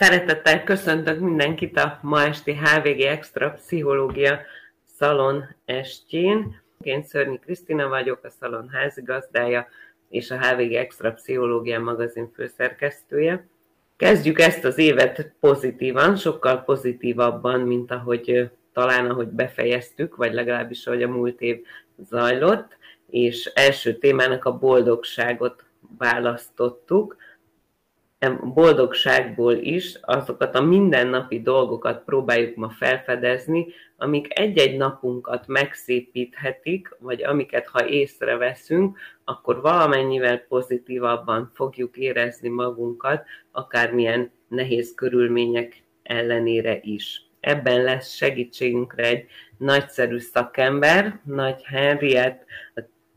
Szeretettel köszöntök mindenkit a ma esti HVG Extra Pszichológia szalon estjén. Én Szörnyi Krisztina vagyok, a szalon házigazdája és a HVG Extra Pszichológia magazin főszerkesztője. Kezdjük ezt az évet pozitívan, sokkal pozitívabban, mint ahogy talán ahogy befejeztük, vagy legalábbis ahogy a múlt év zajlott, és első témának a boldogságot választottuk boldogságból is azokat a mindennapi dolgokat próbáljuk ma felfedezni, amik egy-egy napunkat megszépíthetik, vagy amiket ha észreveszünk, akkor valamennyivel pozitívabban fogjuk érezni magunkat, akármilyen nehéz körülmények ellenére is. Ebben lesz segítségünkre egy nagyszerű szakember, Nagy Henriett,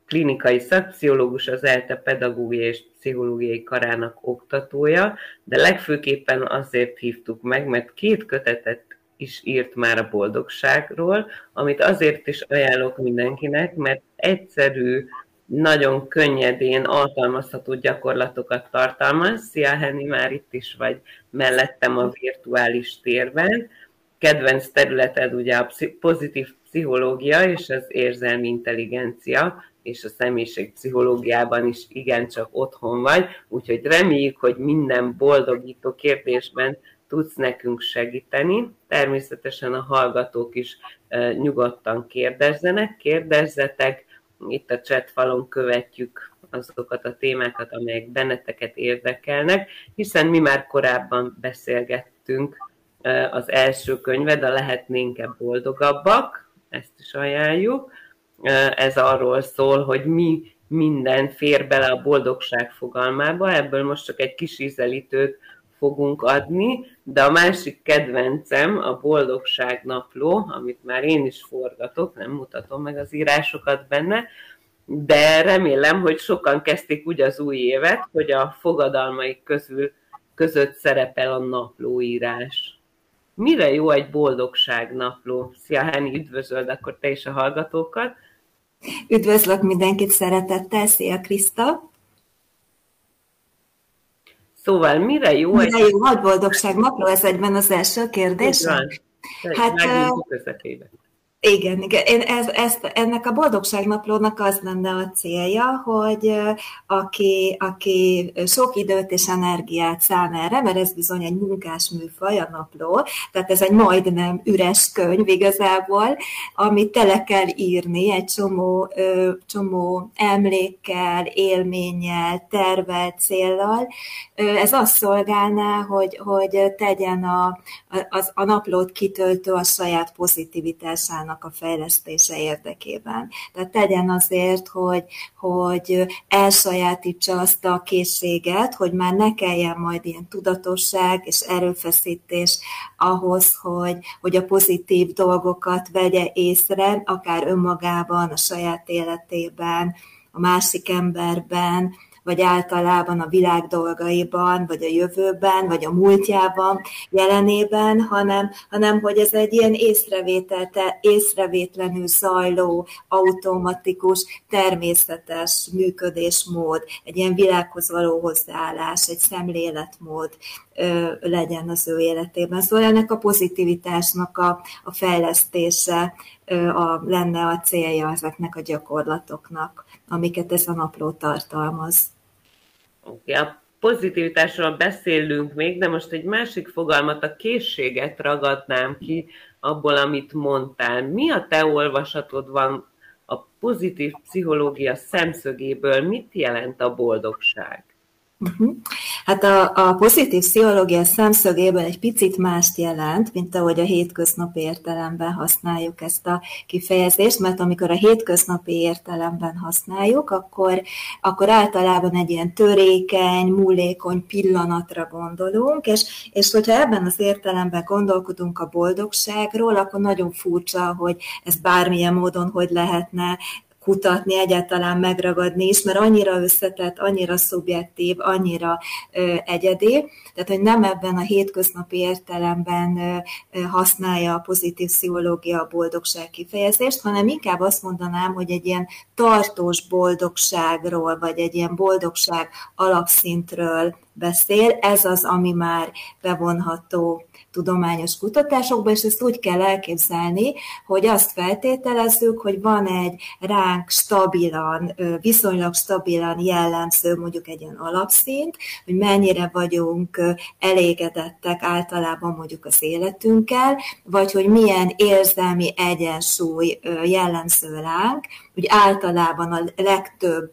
klinikai szakpszichológus, az ELTE pedagógiai és pszichológiai karának oktatója, de legfőképpen azért hívtuk meg, mert két kötetet is írt már a boldogságról, amit azért is ajánlok mindenkinek, mert egyszerű, nagyon könnyedén alkalmazható gyakorlatokat tartalmaz. Szia, Henni, már itt is vagy mellettem a virtuális térben. Kedvenc területed ugye a pozitív pszichológia és az érzelmi intelligencia, és a személyiség pszichológiában is igencsak otthon vagy, úgyhogy reméljük, hogy minden boldogító kérdésben tudsz nekünk segíteni. Természetesen a hallgatók is nyugodtan kérdezzenek, kérdezzetek, itt a chat falon követjük azokat a témákat, amelyek benneteket érdekelnek, hiszen mi már korábban beszélgettünk az első könyved, a Lehetnénk-e boldogabbak, ezt is ajánljuk, ez arról szól, hogy mi minden fér bele a boldogság fogalmába, ebből most csak egy kis ízelítőt fogunk adni, de a másik kedvencem a Boldogság Napló, amit már én is forgatok, nem mutatom meg az írásokat benne, de remélem, hogy sokan kezdték úgy az új évet, hogy a fogadalmaik közül között szerepel a naplóírás. Mire jó egy boldogság napló? Szia, Henny, üdvözöld akkor te is a hallgatókat. Üdvözlök mindenkit szeretettel, szia Kriszta! Szóval mire jó? Mire egy... jó, nagy boldogság napló, ez egyben az első kérdés? Hát, igen, igen. Én ez, ezt, ennek a boldogságnaplónak az lenne a célja, hogy aki, aki sok időt és energiát szán erre, mert ez bizony egy munkás műfaj, a napló, tehát ez egy majdnem üres könyv igazából, amit tele kell írni egy csomó, csomó emlékkel, élménnyel, tervel, céllal. Ez azt szolgálná, hogy, hogy tegyen a, a, a naplót kitöltő a saját pozitivitásának a fejlesztése érdekében. Tehát tegyen azért, hogy, hogy elsajátítsa azt a készséget, hogy már ne kelljen majd ilyen tudatosság és erőfeszítés ahhoz, hogy, hogy a pozitív dolgokat vegye észre, akár önmagában, a saját életében, a másik emberben, vagy általában a világ dolgaiban, vagy a jövőben, vagy a múltjában, jelenében, hanem, hanem hogy ez egy ilyen észrevétel, észrevétlenül zajló, automatikus, természetes működésmód, egy ilyen világhoz való hozzáállás, egy szemléletmód ö, legyen az ő életében. Szóval ennek a pozitivitásnak a, a fejlesztése ö, a, lenne a célja ezeknek a gyakorlatoknak, amiket ez a napló tartalmaz. Oké, a pozitivitásról beszélünk még, de most egy másik fogalmat, a készséget ragadnám ki abból, amit mondtál. Mi a te olvasatod van a pozitív pszichológia szemszögéből? Mit jelent a boldogság? Uh-huh. Hát a, a pozitív pszichológia szemszögéből egy picit mást jelent, mint ahogy a hétköznapi értelemben használjuk ezt a kifejezést, mert amikor a hétköznapi értelemben használjuk, akkor, akkor általában egy ilyen törékeny, múlékony pillanatra gondolunk, és, és hogyha ebben az értelemben gondolkodunk a boldogságról, akkor nagyon furcsa, hogy ez bármilyen módon hogy lehetne kutatni, egyáltalán megragadni is, mert annyira összetett, annyira szubjektív, annyira ö, egyedi, tehát hogy nem ebben a hétköznapi értelemben ö, használja a pozitív pszichológia a boldogság kifejezést, hanem inkább azt mondanám, hogy egy ilyen tartós boldogságról, vagy egy ilyen boldogság alapszintről beszél. Ez az, ami már bevonható tudományos kutatásokba, és ezt úgy kell elképzelni, hogy azt feltételezzük, hogy van egy ránk stabilan, viszonylag stabilan jellemző, mondjuk egy olyan alapszint, hogy mennyire vagyunk elégedettek általában mondjuk az életünkkel, vagy hogy milyen érzelmi egyensúly jellemző ránk, úgy általában a legtöbb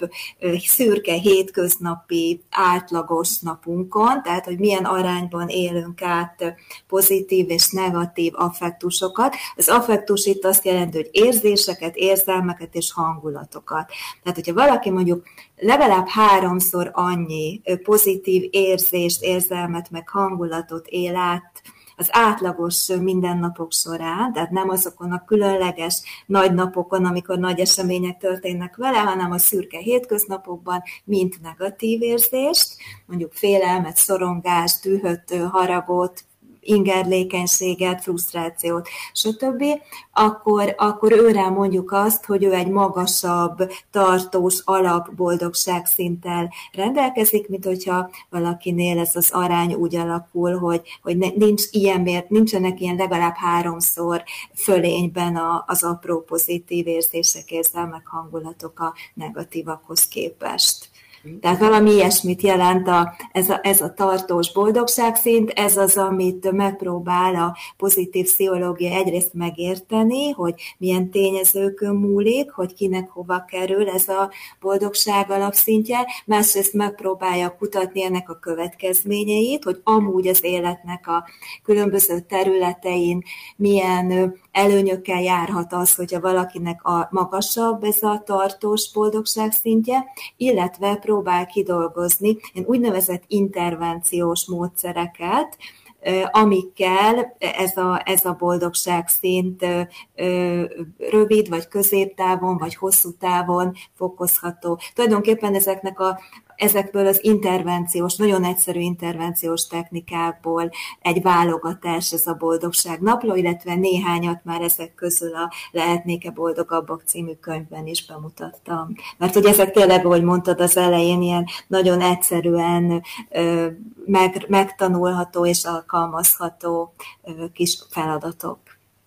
szürke hétköznapi átlagos napunkon, tehát hogy milyen arányban élünk át pozitív és negatív affektusokat. Az affektus itt azt jelenti, hogy érzéseket, érzelmeket és hangulatokat. Tehát, hogyha valaki mondjuk legalább háromszor annyi pozitív érzést, érzelmet, meg hangulatot él át, az átlagos mindennapok során, tehát nem azokon a különleges nagy napokon, amikor nagy események történnek vele, hanem a szürke hétköznapokban, mint negatív érzést, mondjuk félelmet, szorongást, dühöt, haragot, ingerlékenységet, frusztrációt, stb., akkor, akkor őre mondjuk azt, hogy ő egy magasabb, tartós alapboldogság szinttel rendelkezik, mint hogyha valakinél ez az arány úgy alakul, hogy, hogy nincs ilyen mért, nincsenek ilyen legalább háromszor fölényben a, az apró pozitív érzések, érzelmek, hangulatok a negatívakhoz képest. Tehát valami ilyesmit jelent a, ez, a, ez a tartós boldogságszint, ez az, amit megpróbál a pozitív pszichológia egyrészt megérteni, hogy milyen tényezőkön múlik, hogy kinek hova kerül ez a boldogság alapszintje, másrészt megpróbálja kutatni ennek a következményeit, hogy amúgy az életnek a különböző területein milyen előnyökkel járhat az, hogyha valakinek a magasabb ez a tartós boldogság szintje, illetve próbál kidolgozni ilyen úgynevezett intervenciós módszereket, amikkel ez a, ez a boldogság szint rövid, vagy középtávon, vagy hosszú távon fokozható. Tulajdonképpen ezeknek a, ezekből az intervenciós, nagyon egyszerű intervenciós technikákból egy válogatás ez a boldogság napló, illetve néhányat már ezek közül a Lehetnék-e boldogabbak című könyvben is bemutattam. Mert hogy ezek tényleg, ahogy mondtad az elején, ilyen nagyon egyszerűen meg, megtanulható és alkalmazható kis feladatok.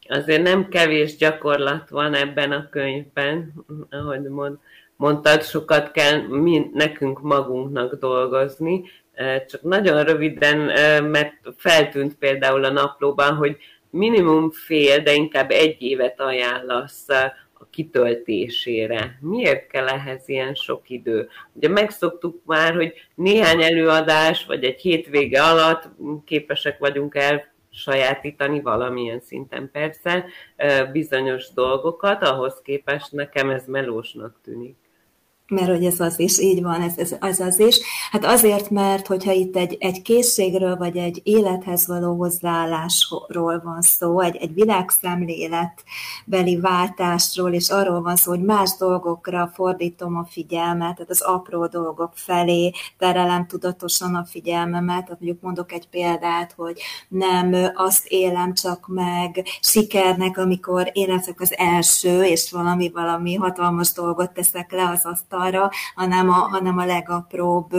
Azért nem kevés gyakorlat van ebben a könyvben, ahogy mond, mondtad, sokat kell mi, nekünk magunknak dolgozni, csak nagyon röviden, mert feltűnt például a naplóban, hogy minimum fél, de inkább egy évet ajánlasz a kitöltésére. Miért kell ehhez ilyen sok idő? Ugye megszoktuk már, hogy néhány előadás, vagy egy hétvége alatt képesek vagyunk el sajátítani valamilyen szinten persze bizonyos dolgokat, ahhoz képest nekem ez melósnak tűnik mert hogy ez az is, így van, ez, ez az az is. Hát azért, mert hogyha itt egy, egy készségről, vagy egy élethez való hozzáállásról van szó, egy, egy világszemléletbeli váltásról, és arról van szó, hogy más dolgokra fordítom a figyelmet, tehát az apró dolgok felé terelem tudatosan a figyelmemet, tehát mondjuk mondok egy példát, hogy nem azt élem csak meg sikernek, amikor én leszek az első, és valami, valami hatalmas dolgot teszek le az asztal asztalra, hanem a, hanem a legapróbb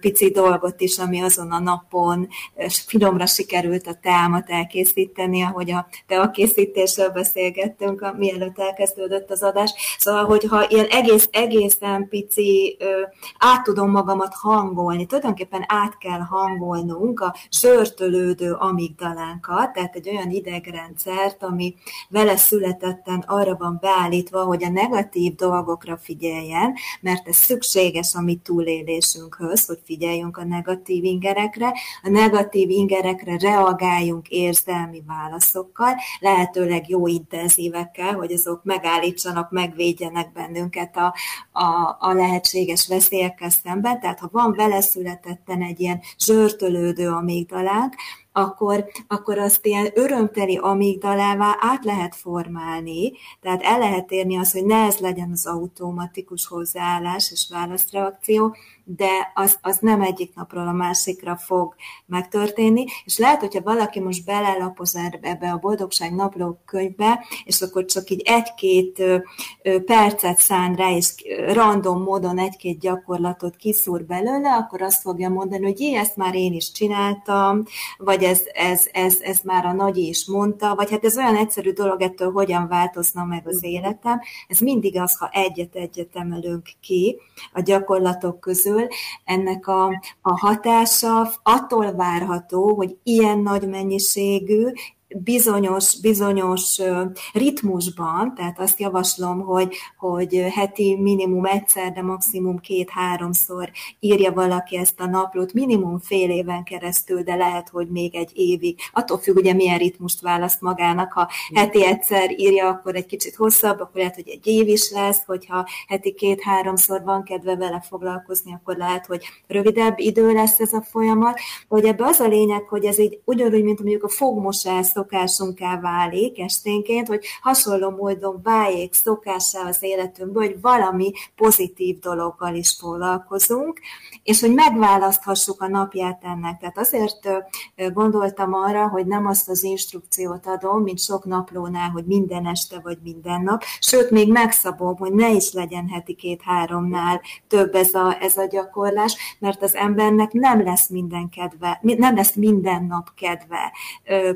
pici dolgot is, ami azon a napon finomra sikerült a teámat elkészíteni, ahogy a te a készítésről beszélgettünk, a, mielőtt elkezdődött az adás. Szóval, hogyha ilyen egész, egészen pici, át tudom magamat hangolni, tulajdonképpen át kell hangolnunk a zsörtölődő amigdalánkat, tehát egy olyan idegrendszert, ami vele születetten arra van beállítva, hogy a negatív dolgokra figyeljen, mert ez szükséges a mi túlélésünkhöz, hogy figyeljünk a negatív ingerekre, a negatív ingerekre reagáljunk érzelmi válaszokkal, lehetőleg jó intenzívekkel, hogy azok megállítsanak, megvédjenek bennünket a, a, a lehetséges veszélyekkel szemben. Tehát ha van vele születetten egy ilyen zsörtölődő amígdalánk, akkor, akkor azt ilyen örömteli amigdalává át lehet formálni, tehát el lehet érni azt, hogy ne ez legyen az automatikus hozzáállás és válaszreakció, de az, az nem egyik napról a másikra fog megtörténni, és lehet, hogyha valaki most belelapoz ebbe a boldogság napló könyvbe, és akkor csak így egy-két percet szán rá, és random módon egy-két gyakorlatot kiszúr belőle, akkor azt fogja mondani, hogy jé, ezt már én is csináltam, vagy ez, ez, ez, ez már a nagyi is mondta, vagy hát ez olyan egyszerű dolog, ettől hogyan változna meg az életem. Ez mindig az, ha egyet-egyet emelünk ki a gyakorlatok közül, keresztül, ennek a, a hatása attól várható, hogy ilyen nagy mennyiségű bizonyos, bizonyos ritmusban, tehát azt javaslom, hogy, hogy heti minimum egyszer, de maximum két-háromszor írja valaki ezt a naplót, minimum fél éven keresztül, de lehet, hogy még egy évig. Attól függ, ugye milyen ritmust választ magának, ha heti egyszer írja, akkor egy kicsit hosszabb, akkor lehet, hogy egy év is lesz, hogyha heti két-háromszor van kedve vele foglalkozni, akkor lehet, hogy rövidebb idő lesz ez a folyamat. Hogy ebbe az a lényeg, hogy ez így ugyanúgy, mint mondjuk a fogmosás szokásunká válik esténként, hogy hasonló módon váljék szokássá az életünkből, hogy valami pozitív dologgal is foglalkozunk, és hogy megválaszthassuk a napját ennek. Tehát azért gondoltam arra, hogy nem azt az instrukciót adom, mint sok naplónál, hogy minden este vagy minden nap, sőt, még megszabom, hogy ne is legyen heti két-háromnál több ez a, ez a gyakorlás, mert az embernek nem lesz minden kedve, nem lesz minden nap kedve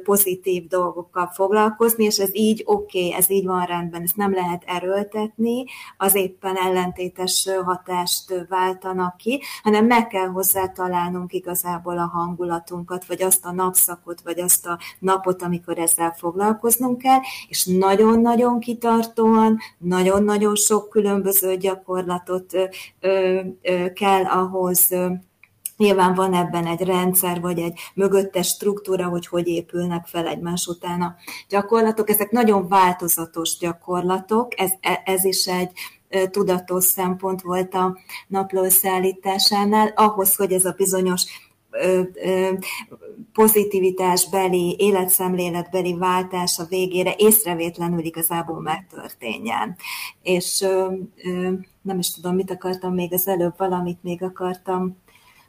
pozitív pozitív dolgokkal foglalkozni, és ez így oké, okay, ez így van rendben, ezt nem lehet erőltetni, az éppen ellentétes hatást váltanak ki, hanem meg kell hozzá találnunk igazából a hangulatunkat, vagy azt a napszakot, vagy azt a napot, amikor ezzel foglalkoznunk kell, és nagyon-nagyon kitartóan, nagyon-nagyon sok különböző gyakorlatot kell ahhoz Nyilván van ebben egy rendszer, vagy egy mögöttes struktúra, hogy hogy épülnek fel egymás után a gyakorlatok. Ezek nagyon változatos gyakorlatok, ez, e, ez is egy tudatos szempont volt a napló összeállításánál, ahhoz, hogy ez a bizonyos pozitivitásbeli, életszemléletbeli váltás a végére észrevétlenül igazából megtörténjen. És nem is tudom, mit akartam még az előbb, valamit még akartam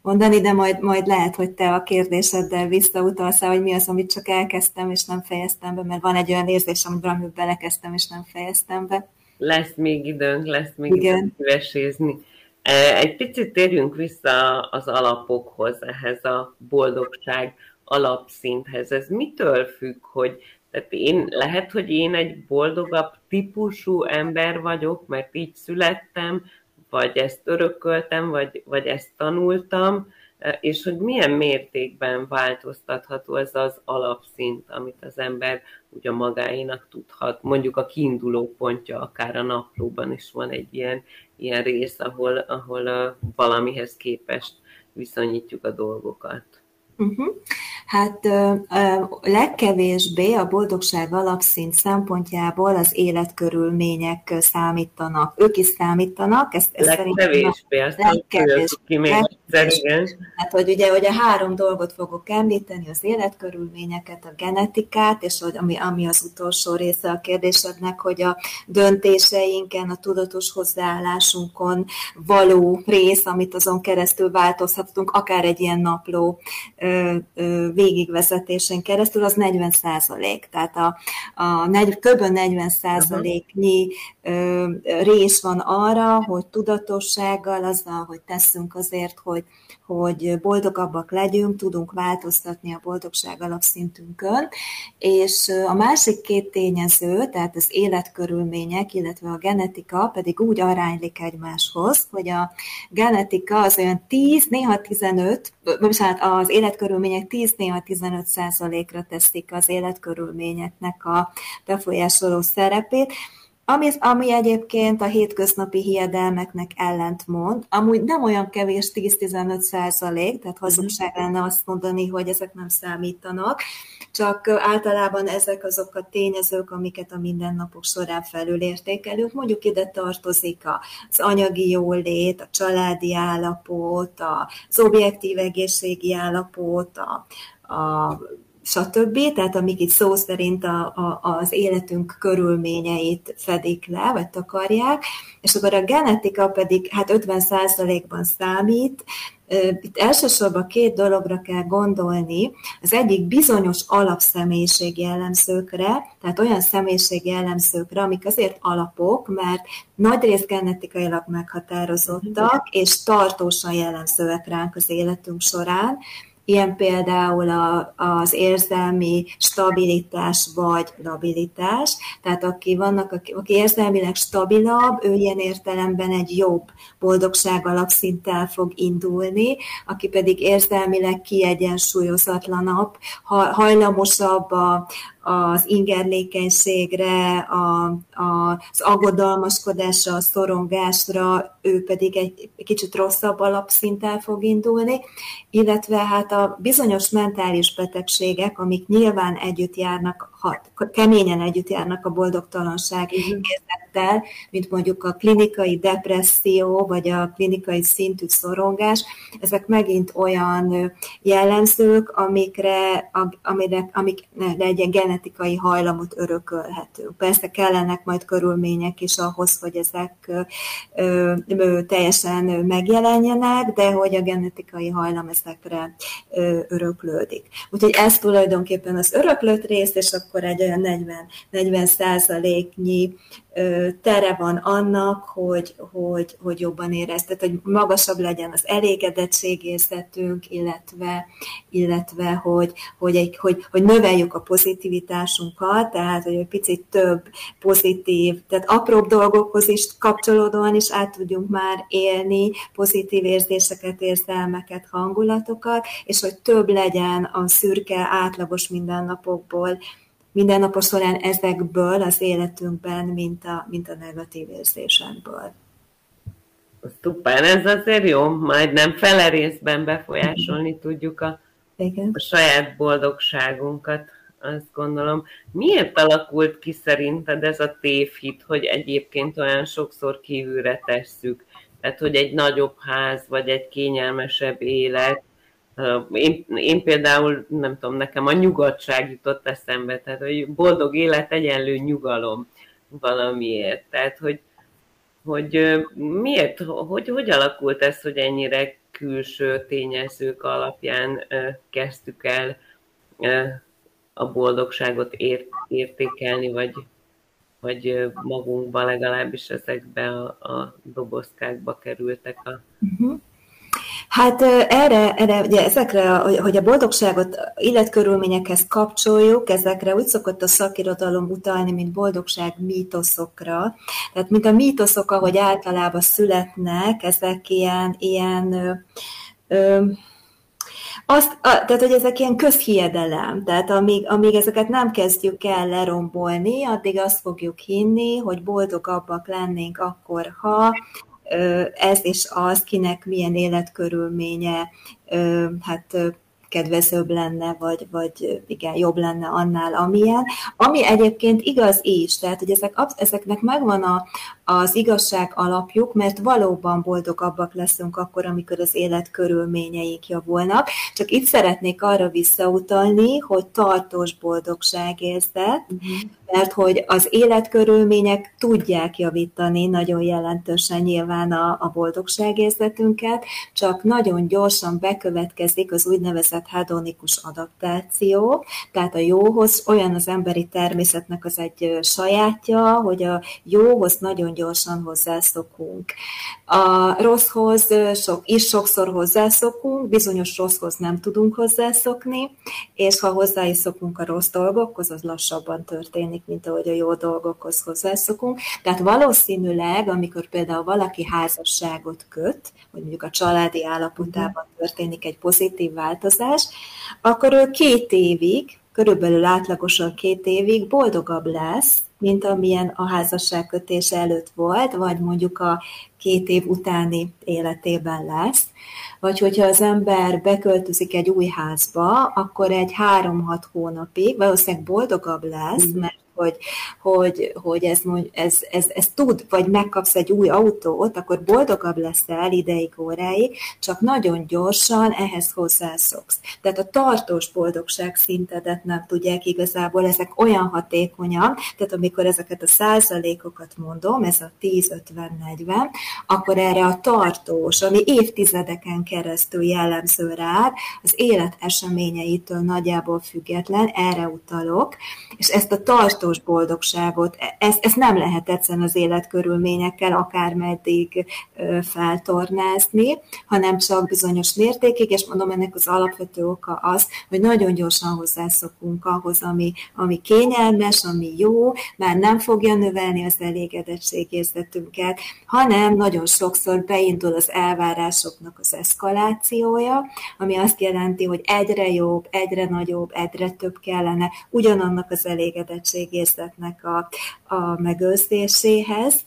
mondani, de majd, majd lehet, hogy te a kérdéseddel visszautalsz hogy mi az, amit csak elkezdtem, és nem fejeztem be, mert van egy olyan érzés, amit valamit belekezdtem, és nem fejeztem be. Lesz még időnk, lesz még Igen. időnk kivesézni. E, egy picit térjünk vissza az alapokhoz, ehhez a boldogság alapszinthez. Ez mitől függ, hogy tehát én, lehet, hogy én egy boldogabb típusú ember vagyok, mert így születtem, vagy ezt örököltem, vagy, vagy ezt tanultam, és hogy milyen mértékben változtatható ez az alapszint, amit az ember ugye magáénak tudhat. Mondjuk a kiinduló pontja, akár a naplóban is van egy ilyen, ilyen rész, ahol, ahol valamihez képest viszonyítjuk a dolgokat. Uh-huh. Hát legkevésbé a boldogság alapszint szempontjából az életkörülmények számítanak. Ők is számítanak. Ezt, ezt legkevésbé, azt legkevésbé. Ki Hát, hogy ugye, hogy a három dolgot fogok említeni, az életkörülményeket, a genetikát, és hogy ami, ami az utolsó része a kérdésednek, hogy a döntéseinken, a tudatos hozzáállásunkon való rész, amit azon keresztül változhatunk, akár egy ilyen napló ö, ö, végigvezetésen keresztül, az 40 százalék. Tehát a, a negy, kb. 40 százaléknyi rész van arra, hogy tudatossággal, azzal, hogy teszünk azért, hogy hogy boldogabbak legyünk, tudunk változtatni a boldogság alapszintünkön, és a másik két tényező, tehát az életkörülmények, illetve a genetika pedig úgy aránylik egymáshoz, hogy a genetika az olyan 10, néha 15, bocsánat, az életkörülmények 10, néha 15 százalékra teszik az életkörülményeknek a befolyásoló szerepét, ami, ami egyébként a hétköznapi hiedelmeknek ellentmond, amúgy nem olyan kevés 10-15 százalék, tehát hazugság lenne azt mondani, hogy ezek nem számítanak, csak általában ezek azok a tényezők, amiket a mindennapok során felülértékelünk. Mondjuk ide tartozik az anyagi jólét, a családi állapot, az objektív egészségi állapot, a, a stb. Tehát amik itt szó szerint a, a, az életünk körülményeit fedik le, vagy takarják, és akkor a genetika pedig hát 50%-ban számít, itt elsősorban két dologra kell gondolni. Az egyik bizonyos alapszemélyiség jellemzőkre, tehát olyan személyiség jellemzőkre, amik azért alapok, mert nagyrészt genetikailag meghatározottak, és tartósan jellemzőek ránk az életünk során, Ilyen például a, az érzelmi stabilitás vagy labilitás, tehát aki, vannak, aki, aki érzelmileg stabilabb, ő ilyen értelemben egy jobb boldogság alapszinttel fog indulni, aki pedig érzelmileg kiegyensúlyozatlanabb, hajlamosabb a, az ingerlékenységre, a, a, az aggodalmaskodásra, a szorongásra, ő pedig egy kicsit rosszabb alapszinten fog indulni, illetve hát a bizonyos mentális betegségek, amik nyilván együtt járnak, ha, keményen együtt járnak a boldogtalanság uh-huh. érzettel, mint mondjuk a klinikai depresszió, vagy a klinikai szintű szorongás, ezek megint olyan jellemzők, amikre, amire, amik egy genetikai hajlamot örökölhetünk. Persze kellenek majd körülmények is ahhoz, hogy ezek ö, ö, teljesen megjelenjenek, de hogy a genetikai hajlam ezekre ö, öröklődik. Úgyhogy ez tulajdonképpen az öröklött rész, és akkor egy olyan 40, 40 százaléknyi tere van annak, hogy, hogy, hogy jobban érez, hogy magasabb legyen az elégedettségérzetünk, illetve, illetve hogy, hogy, egy, hogy, hogy növeljük a pozitivitásunkat, tehát hogy egy picit több pozitív, tehát apróbb dolgokhoz is kapcsolódóan is át tudjunk már élni pozitív érzéseket, érzelmeket, hangulatokat, és hogy több legyen a szürke, átlagos mindennapokból mindennapos során ezekből az életünkben, mint a, mint a negatív érzésekből. Szuper, ez azért jó, majd nem fele részben befolyásolni tudjuk a, Igen. a saját boldogságunkat, azt gondolom. Miért alakult ki szerinted ez a tévhit, hogy egyébként olyan sokszor kívülre tesszük? Tehát, hogy egy nagyobb ház, vagy egy kényelmesebb élet, én, én például, nem tudom, nekem a nyugodtság jutott eszembe, tehát hogy boldog élet egyenlő nyugalom valamiért. Tehát, hogy, hogy miért, hogy, hogy alakult ez, hogy ennyire külső tényezők alapján kezdtük el a boldogságot ért, értékelni, vagy, vagy magunkba legalábbis ezekbe a, a dobozkákba kerültek a, uh-huh. Hát erre, erre ugye ezekre, hogy a boldogságot életkörülményekhez kapcsoljuk, ezekre úgy szokott a szakirodalom utalni, mint boldogság mítoszokra. Tehát, mint a mítoszok, ahogy általában születnek, ezek ilyen, ilyen ö, ö, azt, a, tehát, hogy ezek ilyen közhiedelem, tehát amíg, amíg ezeket nem kezdjük el lerombolni, addig azt fogjuk hinni, hogy boldogabbak lennénk akkor, ha ez és az, kinek milyen életkörülménye, hát kedvezőbb lenne, vagy, vagy igen, jobb lenne annál, amilyen. Ami egyébként igaz is, tehát hogy ezek, ezeknek megvan a, az igazság alapjuk, mert valóban boldogabbak leszünk akkor, amikor az élet körülményeik javulnak. Csak itt szeretnék arra visszautalni, hogy tartós boldogság érzet, uh-huh. Mert hogy az életkörülmények tudják javítani nagyon jelentősen nyilván a, a boldogságérzetünket, csak nagyon gyorsan bekövetkezik az úgynevezett hedonikus adaptáció, tehát a jóhoz olyan az emberi természetnek az egy sajátja, hogy a jóhoz nagyon gyorsan hozzászokunk. A rosszhoz sok, is sokszor hozzászokunk, bizonyos rosszhoz nem tudunk hozzászokni, és ha hozzá is szokunk a rossz dolgokhoz, az lassabban történik, mint ahogy a jó dolgokhoz hozzászokunk. Tehát valószínűleg, amikor például valaki házasságot köt, hogy mondjuk a családi állapotában történik egy pozitív változás, akkor ő két évig, körülbelül átlagosan két évig boldogabb lesz, mint amilyen a házasságkötés előtt volt, vagy mondjuk a két év utáni életében lesz. Vagy hogyha az ember beköltözik egy új házba, akkor egy három-hat hónapig valószínűleg boldogabb lesz, mm. mert hogy, hogy, hogy ez, ez, ez, ez tud, vagy megkapsz egy új autót, akkor boldogabb leszel ideig, óráig, csak nagyon gyorsan ehhez hozzászoksz. Tehát a tartós boldogság szintedet nem tudják igazából, ezek olyan hatékonyak, tehát amikor ezeket a százalékokat mondom, ez a 10-50-40, akkor erre a tartós, ami évtizedeken keresztül jellemző rád, az élet eseményeitől nagyjából független, erre utalok, és ezt a tartós boldogságot, ezt, ezt nem lehet egyszerűen az életkörülményekkel akármeddig feltornázni, hanem csak bizonyos mértékig, és mondom, ennek az alapvető oka az, hogy nagyon gyorsan hozzászokunk ahhoz, ami, ami kényelmes, ami jó, már nem fogja növelni az elégedettségérzetünket, hanem nagyon sokszor beindul az elvárásoknak az eszkalációja, ami azt jelenti, hogy egyre jobb, egyre nagyobb, egyre több kellene ugyanannak az elégedettségérzetnek a, a megőrzéséhez,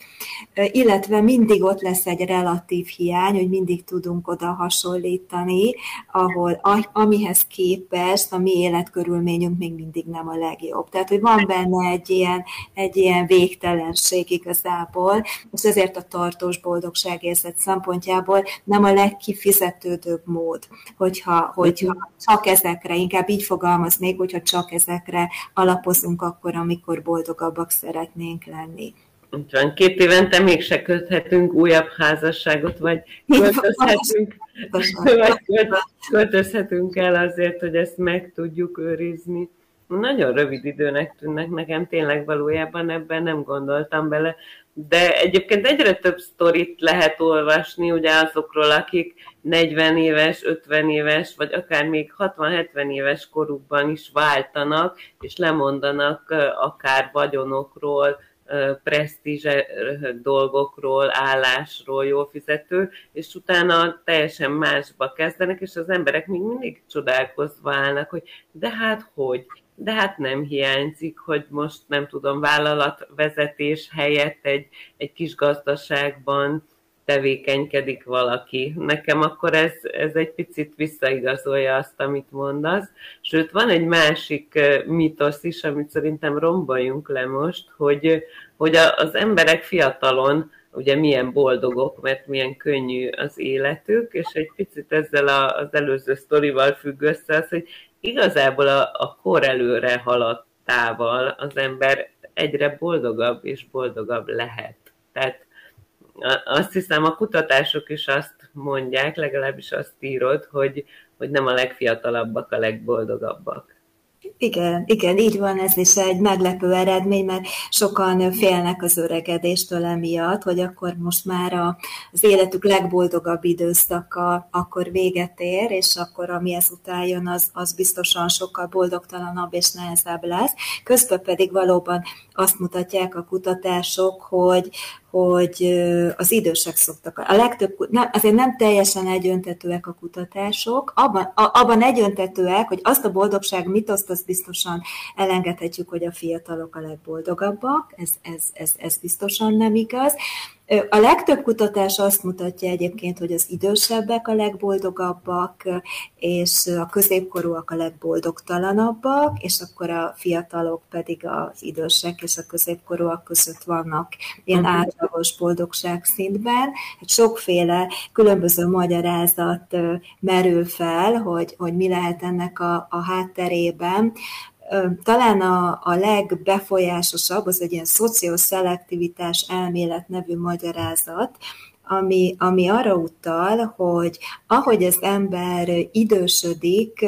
illetve mindig ott lesz egy relatív hiány, hogy mindig tudunk oda hasonlítani, ahol amihez képest a mi életkörülményünk még mindig nem a legjobb. Tehát, hogy van benne egy ilyen, egy ilyen végtelenség igazából, és ezért a tartós boldogságérzet szempontjából nem a legkifizetődőbb mód, hogyha, hogyha csak ezekre, inkább így fogalmaznék, hogyha csak ezekre alapozunk akkor, amikor boldogabbak szeretnénk lenni. Úgyhogy két évente mégse köthetünk újabb házasságot, vagy költözhetünk, vagy költözhetünk el azért, hogy ezt meg tudjuk őrizni. Nagyon rövid időnek tűnnek nekem, tényleg valójában ebben nem gondoltam bele, de egyébként egyre több sztorit lehet olvasni, ugye azokról, akik 40 éves, 50 éves, vagy akár még 60-70 éves korukban is váltanak, és lemondanak akár vagyonokról, presztízs dolgokról, állásról, jól fizető, és utána teljesen másba kezdenek, és az emberek még mindig csodálkozva állnak, hogy de hát hogy? De hát nem hiányzik, hogy most nem tudom, vállalatvezetés helyett egy, egy kis gazdaságban tevékenykedik valaki. Nekem akkor ez, ez egy picit visszaigazolja azt, amit mondasz. Sőt, van egy másik mitosz is, amit szerintem romboljunk le most, hogy, hogy az emberek fiatalon ugye milyen boldogok, mert milyen könnyű az életük, és egy picit ezzel az előző sztorival függ össze az, hogy igazából a, a kor előre haladtával az ember egyre boldogabb és boldogabb lehet. Tehát azt hiszem a kutatások is azt mondják, legalábbis azt írod, hogy, hogy nem a legfiatalabbak a legboldogabbak. Igen, igen, így van, ez is egy meglepő eredmény, mert sokan félnek az öregedéstől emiatt, hogy akkor most már a, az életük legboldogabb időszaka akkor véget ér, és akkor ami ezután jön, az, az biztosan sokkal boldogtalanabb és nehezebb lesz. Közben pedig valóban azt mutatják a kutatások, hogy, hogy az idősek szoktak. A legtöbb, azért nem teljesen egyöntetőek a kutatások, abban, abban egyöntetőek, hogy azt a boldogság mitoszt, azt biztosan elengedhetjük, hogy a fiatalok a legboldogabbak, ez, ez, ez, ez biztosan nem igaz, a legtöbb kutatás azt mutatja egyébként, hogy az idősebbek a legboldogabbak, és a középkorúak a legboldogtalanabbak, és akkor a fiatalok pedig az idősek és a középkorúak között vannak ilyen mhm. átlagos boldogság szintben. Hát sokféle különböző magyarázat merül fel, hogy, hogy mi lehet ennek a, a hátterében talán a, a legbefolyásosabb az egy ilyen szocioszelektivitás elmélet nevű magyarázat, ami, ami arra utal, hogy ahogy az ember idősödik,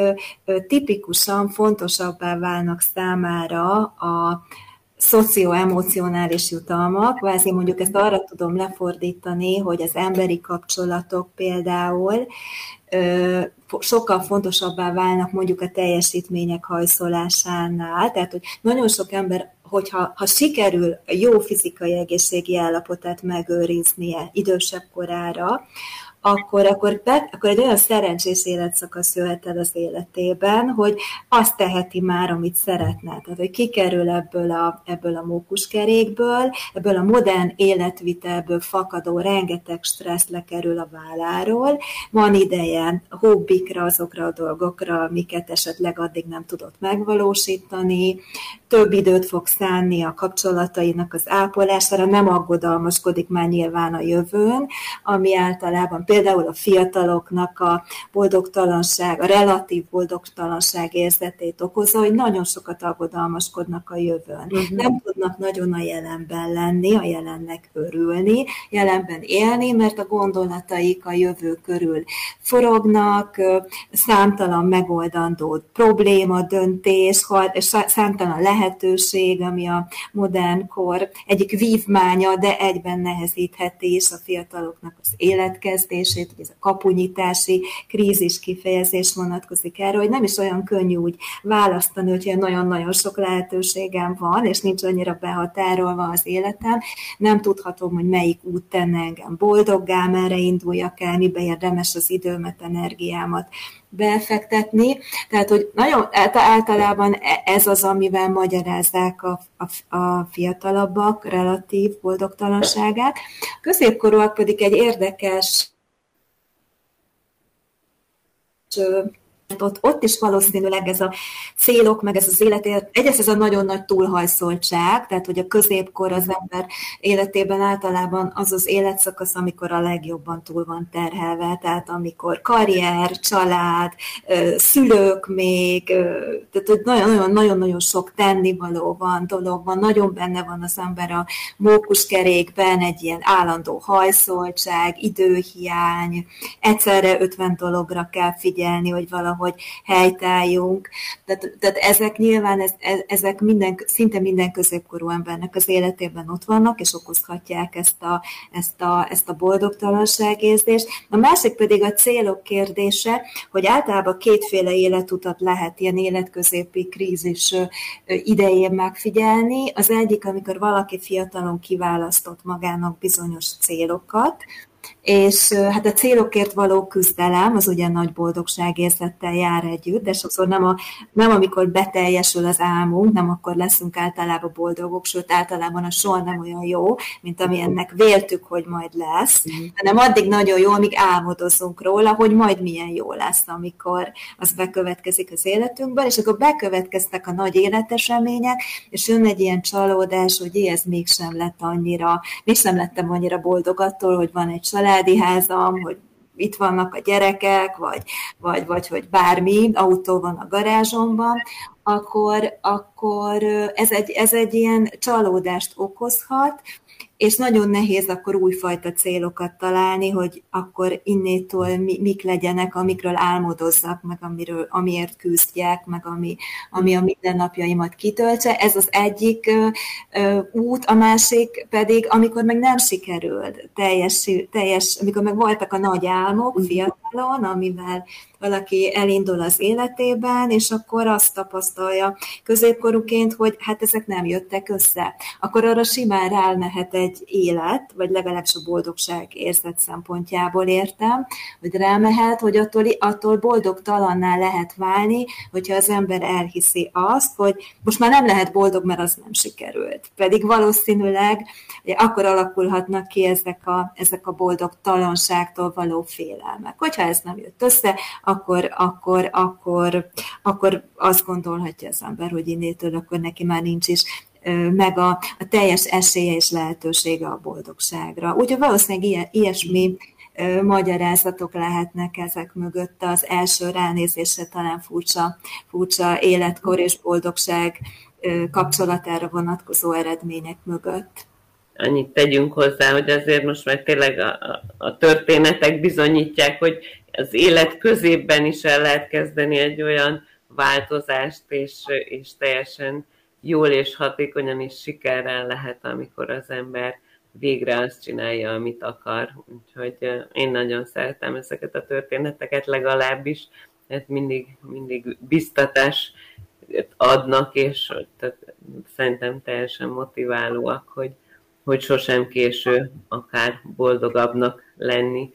tipikusan fontosabbá válnak számára a szocioemocionális jutalmak, kvázi mondjuk ezt arra tudom lefordítani, hogy az emberi kapcsolatok például sokkal fontosabbá válnak mondjuk a teljesítmények hajszolásánál, tehát hogy nagyon sok ember hogyha ha sikerül jó fizikai egészségi állapotát megőriznie idősebb korára, akkor, akkor, be, akkor egy olyan szerencsés életszakasz jöhet el az életében, hogy azt teheti már, amit szeretne. Tehát, hogy kikerül ebből a, ebből a mókuskerékből, ebből a modern életvitelből fakadó rengeteg stressz lekerül a válláról, van ideje hobbikra, azokra a dolgokra, amiket esetleg addig nem tudott megvalósítani, több időt fog szánni a kapcsolatainak az ápolására, nem aggodalmaskodik már nyilván a jövőn, ami általában például a fiataloknak a boldogtalanság, a relatív boldogtalanság érzetét okozza, hogy nagyon sokat aggodalmaskodnak a jövőn. Uh-huh. Nem tudnak nagyon a jelenben lenni, a jelennek örülni, jelenben élni, mert a gondolataik a jövő körül forognak, számtalan megoldandó probléma, döntés, számtalan lehetőség, ami a modern kor egyik vívmánya, de egyben nehezítheti is a fiataloknak az életkezdését, hogy ez a kapunyítási krízis kifejezés vonatkozik erre, hogy nem is olyan könnyű úgy választani, hogy nagyon-nagyon sok lehetőségem van, és nincs annyira behatárolva az életem, nem tudhatom, hogy melyik út tenne engem boldoggá, merre induljak el, mibe érdemes az időmet, energiámat befektetni. Tehát, hogy nagyon általában e- ez az, amivel magyarázzák a, a, a fiatalabbak relatív boldogtalanságát. Középkorúak pedig egy érdekes uh, ott, ott is valószínűleg ez a célok, meg ez az életért, egyrészt ez a nagyon nagy túlhajszoltság, tehát hogy a középkor az ember életében általában az az életszakasz, amikor a legjobban túl van terhelve, tehát amikor karrier, család, szülők még, tehát nagyon-nagyon sok tennivaló van, dolog van, nagyon benne van az ember a mókuskerékben, egy ilyen állandó hajszoltság, időhiány, egyszerre 50 dologra kell figyelni, hogy valahogy hogy helytálljunk. Tehát, tehát ezek nyilván, ez, ezek minden, szinte minden középkorú embernek az életében ott vannak, és okozhatják ezt a, ezt a, ezt a boldogtalanságérzést. A másik pedig a célok kérdése, hogy általában kétféle életutat lehet ilyen életközépi krízis idején megfigyelni. Az egyik, amikor valaki fiatalon kiválasztott magának bizonyos célokat, és hát a célokért való küzdelem az ugye nagy boldogságérzettel jár együtt, de sokszor nem, a, nem amikor beteljesül az álmunk, nem akkor leszünk általában boldogok, sőt általában a soha nem olyan jó, mint ami ennek véltük, hogy majd lesz, mm. hanem addig nagyon jó, amíg álmodozunk róla, hogy majd milyen jó lesz, amikor az bekövetkezik az életünkben, és akkor bekövetkeztek a nagy életesemények, és jön egy ilyen csalódás, hogy ez mégsem lett annyira, mégsem lettem annyira boldog attól, hogy van egy család, családi házam, hogy itt vannak a gyerekek, vagy, vagy, vagy hogy bármi, autó van a garázsomban, akkor, akkor ez, egy, ez egy ilyen csalódást okozhat, és nagyon nehéz akkor újfajta célokat találni, hogy akkor innétől mi, mik legyenek, amikről álmodozzak, meg amiről, amiért küzdjek, meg ami, ami a mindennapjaimat kitöltse. Ez az egyik ö, ö, út, a másik pedig, amikor meg nem sikerült teljes, teljes, amikor meg voltak a nagy álmok fiatalon, amivel valaki elindul az életében, és akkor azt tapasztalja középkorúként, hogy hát ezek nem jöttek össze. Akkor arra simán rámehet egy élet, vagy legalábbis a boldogság érzet szempontjából értem, hogy rámehet, hogy attól, attól boldogtalanná lehet válni, hogyha az ember elhiszi azt, hogy most már nem lehet boldog, mert az nem sikerült. Pedig valószínűleg akkor alakulhatnak ki ezek a, ezek a boldogtalanságtól való félelmek. Hogyha ez nem jött össze, akkor, akkor, akkor, akkor azt gondolhatja az ember, hogy innétől akkor neki már nincs is meg a, a teljes esélye és lehetősége a boldogságra. Úgyhogy valószínűleg ilyen, ilyesmi magyarázatok lehetnek ezek mögött az első ránézésre talán furcsa, furcsa életkor és boldogság kapcsolatára vonatkozó eredmények mögött annyit tegyünk hozzá, hogy azért most már tényleg a, a, történetek bizonyítják, hogy az élet középben is el lehet kezdeni egy olyan változást, és, és teljesen jól és hatékonyan is sikerrel lehet, amikor az ember végre azt csinálja, amit akar. Úgyhogy én nagyon szeretem ezeket a történeteket legalábbis, ez mindig, mindig biztatás adnak, és tehát szerintem teljesen motiválóak, hogy, hogy sosem késő akár boldogabbnak lenni,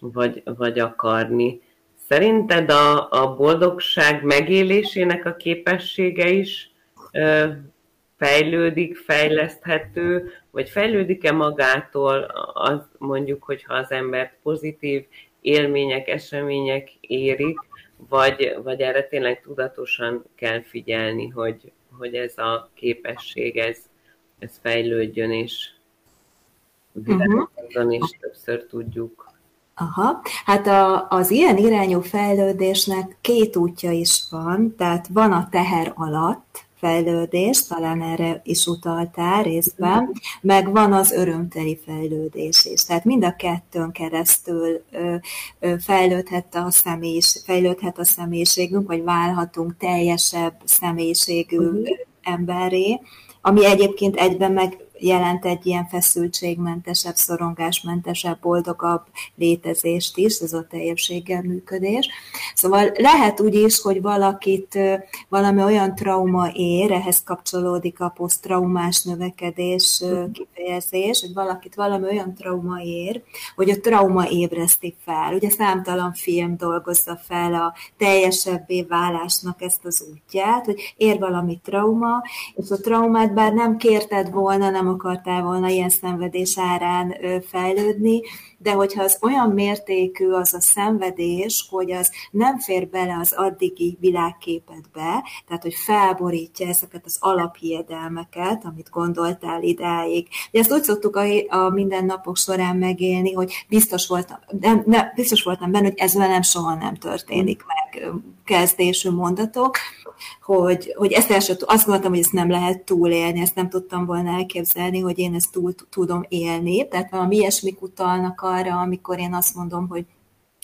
vagy, vagy akarni. Szerinted a, a boldogság megélésének a képessége is fejlődik, fejleszthető, vagy fejlődik-e magától az mondjuk, hogyha az embert pozitív élmények, események érik, vagy, vagy erre tényleg tudatosan kell figyelni, hogy, hogy ez a képesség, ez, ez fejlődjön, és világon uh-huh. is többször tudjuk. Aha, hát a, az ilyen irányú fejlődésnek két útja is van, tehát van a teher alatt, fejlődés, talán erre is utaltál részben, meg van az örömteli fejlődés is. Tehát mind a kettőn keresztül fejlődhet a, személyis, fejlődhet a személyiségünk, vagy válhatunk teljesebb személyiségű uh-huh. emberré, ami egyébként egyben meg jelent egy ilyen feszültségmentesebb, szorongásmentesebb, boldogabb létezést is, ez a teljességgel működés. Szóval lehet úgy is, hogy valakit valami olyan trauma ér, ehhez kapcsolódik a posztraumás növekedés kifejezés, hogy valakit valami olyan trauma ér, hogy a trauma ébreszti fel. Ugye számtalan film dolgozza fel a teljesebbé válásnak ezt az útját, hogy ér valami trauma, és a traumát bár nem kérted volna, nem akartál volna ilyen szenvedés árán fejlődni, de hogyha az olyan mértékű az a szenvedés, hogy az nem fér bele az addigi világképedbe, tehát hogy felborítja ezeket az alaphiedelmeket, amit gondoltál idáig. De ezt úgy szoktuk a, a mindennapok során megélni, hogy biztos voltam, nem, nem, biztos voltam benne, hogy ez velem soha nem történik meg kezdésű mondatok, hogy, hogy ezt el sem, azt gondoltam, hogy ezt nem lehet túlélni, ezt nem tudtam volna elképzelni, hogy én ezt túl tudom élni. Tehát valami ilyesmik utalnak arra, amikor én azt mondom, hogy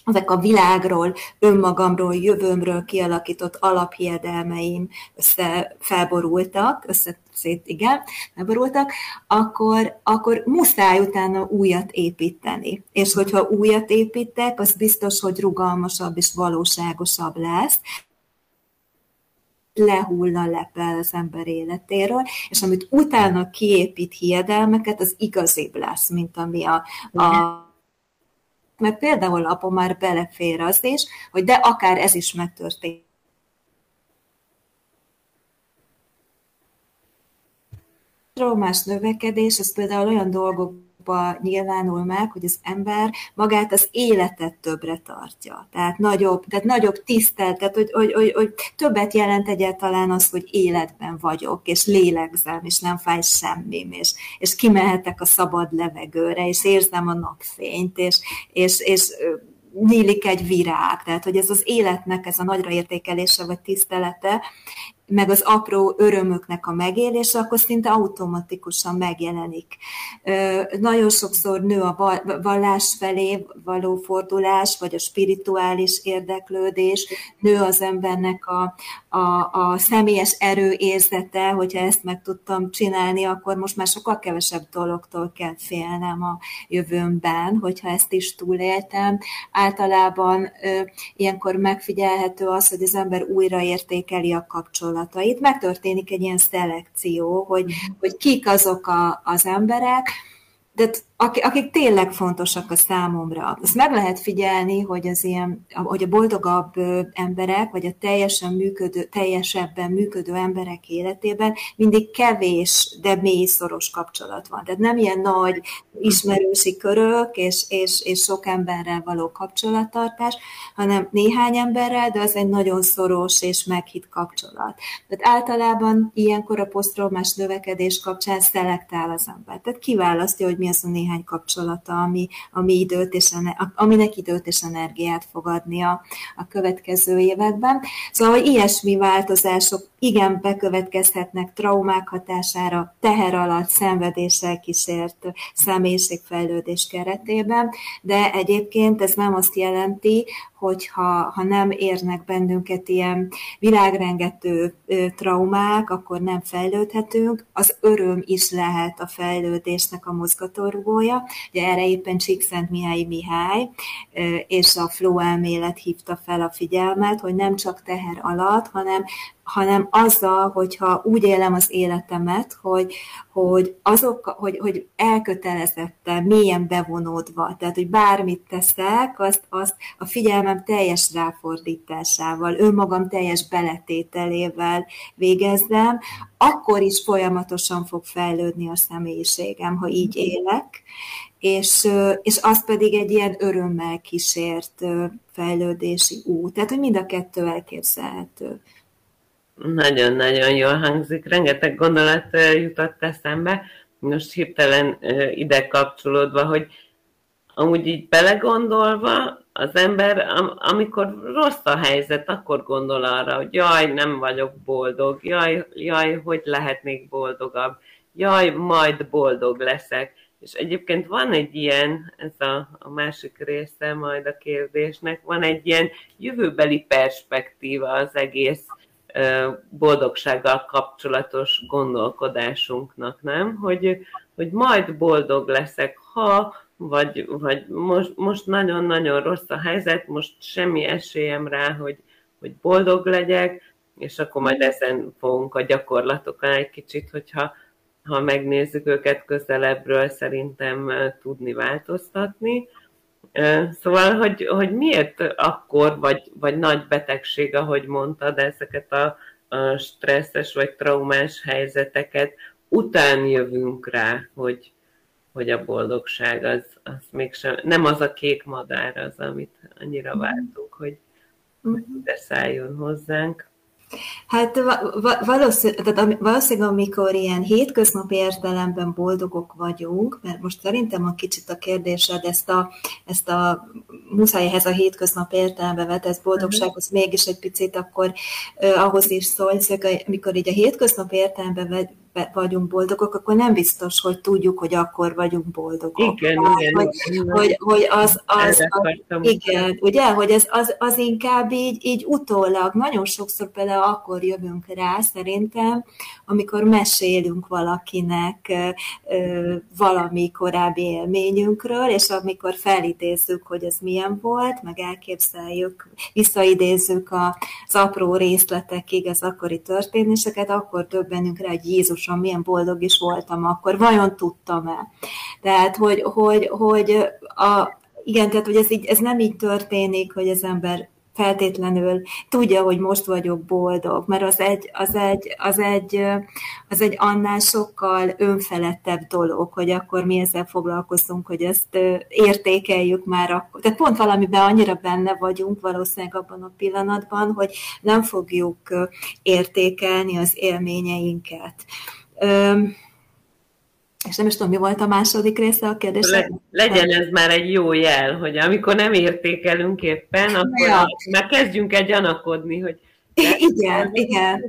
ezek a világról, önmagamról, jövőmről kialakított alaphiedelmeim össze felborultak, össze szét, igen, felborultak, akkor, akkor muszáj utána újat építeni. És hogyha újat építek, az biztos, hogy rugalmasabb és valóságosabb lesz, lehull a lepel az ember életéről, és amit utána kiépít hiedelmeket, az igazibb lesz, mint ami a, a mert például apa már belefér az is, hogy de akár ez is megtörtént. Traumás növekedés, ez például olyan dolgok abba nyilvánul meg, hogy az ember magát az életet többre tartja. Tehát nagyobb, tehát nagyobb tisztelt, tehát hogy, hogy, hogy, hogy többet jelent egyáltalán az, hogy életben vagyok, és lélegzem, és nem fáj semmi, és, és kimehetek a szabad levegőre, és érzem a napfényt, és, és, és nyílik egy virág, tehát hogy ez az életnek ez a nagyra értékelése vagy tisztelete, meg az apró örömöknek a megélése, akkor szinte automatikusan megjelenik. Nagyon sokszor nő a vallás felé való fordulás, vagy a spirituális érdeklődés, nő az embernek a, a, a személyes erő érzete, hogyha ezt meg tudtam csinálni, akkor most már sokkal kevesebb dologtól kell félnem a jövőmben, hogyha ezt is túléltem. Általában ilyenkor megfigyelhető az, hogy az ember újra értékeli a kapcsolatot kapcsolatait, megtörténik egy ilyen szelekció, hogy, hogy kik azok a, az emberek, de akik tényleg fontosak a számomra. Azt meg lehet figyelni, hogy az ilyen, hogy a boldogabb emberek, vagy a teljesen működő, teljesebben működő emberek életében mindig kevés, de mély szoros kapcsolat van. Tehát nem ilyen nagy ismerősi körök és, és, és sok emberrel való kapcsolattartás, hanem néhány emberrel, de az egy nagyon szoros és meghitt kapcsolat. Tehát általában ilyenkor a posztraumás növekedés kapcsán szelektál az ember. Tehát kiválasztja, hogy mi az a néhány néhány kapcsolata, ami, ami időt és, aminek időt és energiát fog adni a, a következő években. Szóval, hogy ilyesmi változások igen bekövetkezhetnek traumák hatására, teher alatt, szenvedéssel kísért személyiségfejlődés keretében, de egyébként ez nem azt jelenti, hogyha ha nem érnek bennünket ilyen világrengető traumák, akkor nem fejlődhetünk. Az öröm is lehet a fejlődésnek a mozgatórugója. Ugye erre éppen Csíkszent Mihály Mihály és a flow elmélet hívta fel a figyelmet, hogy nem csak teher alatt, hanem hanem azzal, hogyha úgy élem az életemet, hogy, hogy azok, hogy, hogy elkötelezettem, mélyen bevonódva, tehát, hogy bármit teszek, azt, azt a figyelmem teljes ráfordításával, önmagam teljes beletételével végezzem, akkor is folyamatosan fog fejlődni a személyiségem, ha így élek, és, és az pedig egy ilyen örömmel kísért fejlődési út. Tehát, hogy mind a kettő elképzelhető. Nagyon-nagyon jól hangzik, rengeteg gondolat jutott eszembe. Most hirtelen ide kapcsolódva, hogy amúgy így belegondolva, az ember, amikor rossz a helyzet, akkor gondol arra, hogy jaj, nem vagyok boldog, jaj, jaj, hogy lehetnék boldogabb, jaj, majd boldog leszek. És egyébként van egy ilyen, ez a, a másik része majd a kérdésnek, van egy ilyen jövőbeli perspektíva az egész boldogsággal kapcsolatos gondolkodásunknak, nem? Hogy, hogy majd boldog leszek, ha, vagy, vagy most, most nagyon-nagyon rossz a helyzet, most semmi esélyem rá, hogy, hogy boldog legyek, és akkor majd ezen fogunk a gyakorlatokon egy kicsit, hogyha ha megnézzük őket közelebbről, szerintem tudni változtatni. Szóval, hogy, hogy miért akkor, vagy, vagy nagy betegség, ahogy mondtad, ezeket a, a stresszes vagy traumás helyzeteket, után jövünk rá, hogy, hogy a boldogság az, az mégsem, nem az a kék madár az, amit annyira vártunk, hogy, hogy mhm. ide szálljon hozzánk. Hát valószínűleg, valószínűleg, amikor ilyen hétköznapi értelemben boldogok vagyunk, mert most szerintem a kicsit a kérdésed ezt a, ezt a muszáj ehhez a hétköznap értelembe vetett boldogsághoz uh-huh. mégis egy picit akkor uh, ahhoz is szól, hogy amikor így a hétköznap értelembe vagyunk boldogok, akkor nem biztos, hogy tudjuk, hogy akkor vagyunk boldogok. Igen, hát, igen. Hogy, igen. Hogy, hogy az, az, az, igen, ugye, hogy ez az, az inkább így, így utólag, nagyon sokszor például akkor jövünk rá, szerintem, amikor mesélünk valakinek ö, valami korábbi élményünkről, és amikor felidézzük, hogy ez milyen volt, meg elképzeljük, visszaidézzük az apró részletekig az akkori történéseket, akkor többenünk rá, hogy Jézus Jézusom, milyen boldog is voltam akkor, vajon tudtam-e? Tehát, hogy, hogy, hogy a, igen, tehát, hogy ez, így, ez nem így történik, hogy az ember feltétlenül tudja, hogy most vagyok boldog, mert az egy, az egy, az egy, az egy annál sokkal önfelettebb dolog, hogy akkor mi ezzel foglalkozunk, hogy ezt értékeljük már akkor. Tehát pont valamiben annyira benne vagyunk valószínűleg abban a pillanatban, hogy nem fogjuk értékelni az élményeinket. És nem is tudom, mi volt a második része a kérdés. Le, legyen ez már egy jó jel, hogy amikor nem értékelünk éppen, akkor ja. már kezdjünk el gyanakodni, hogy... Igen, igen.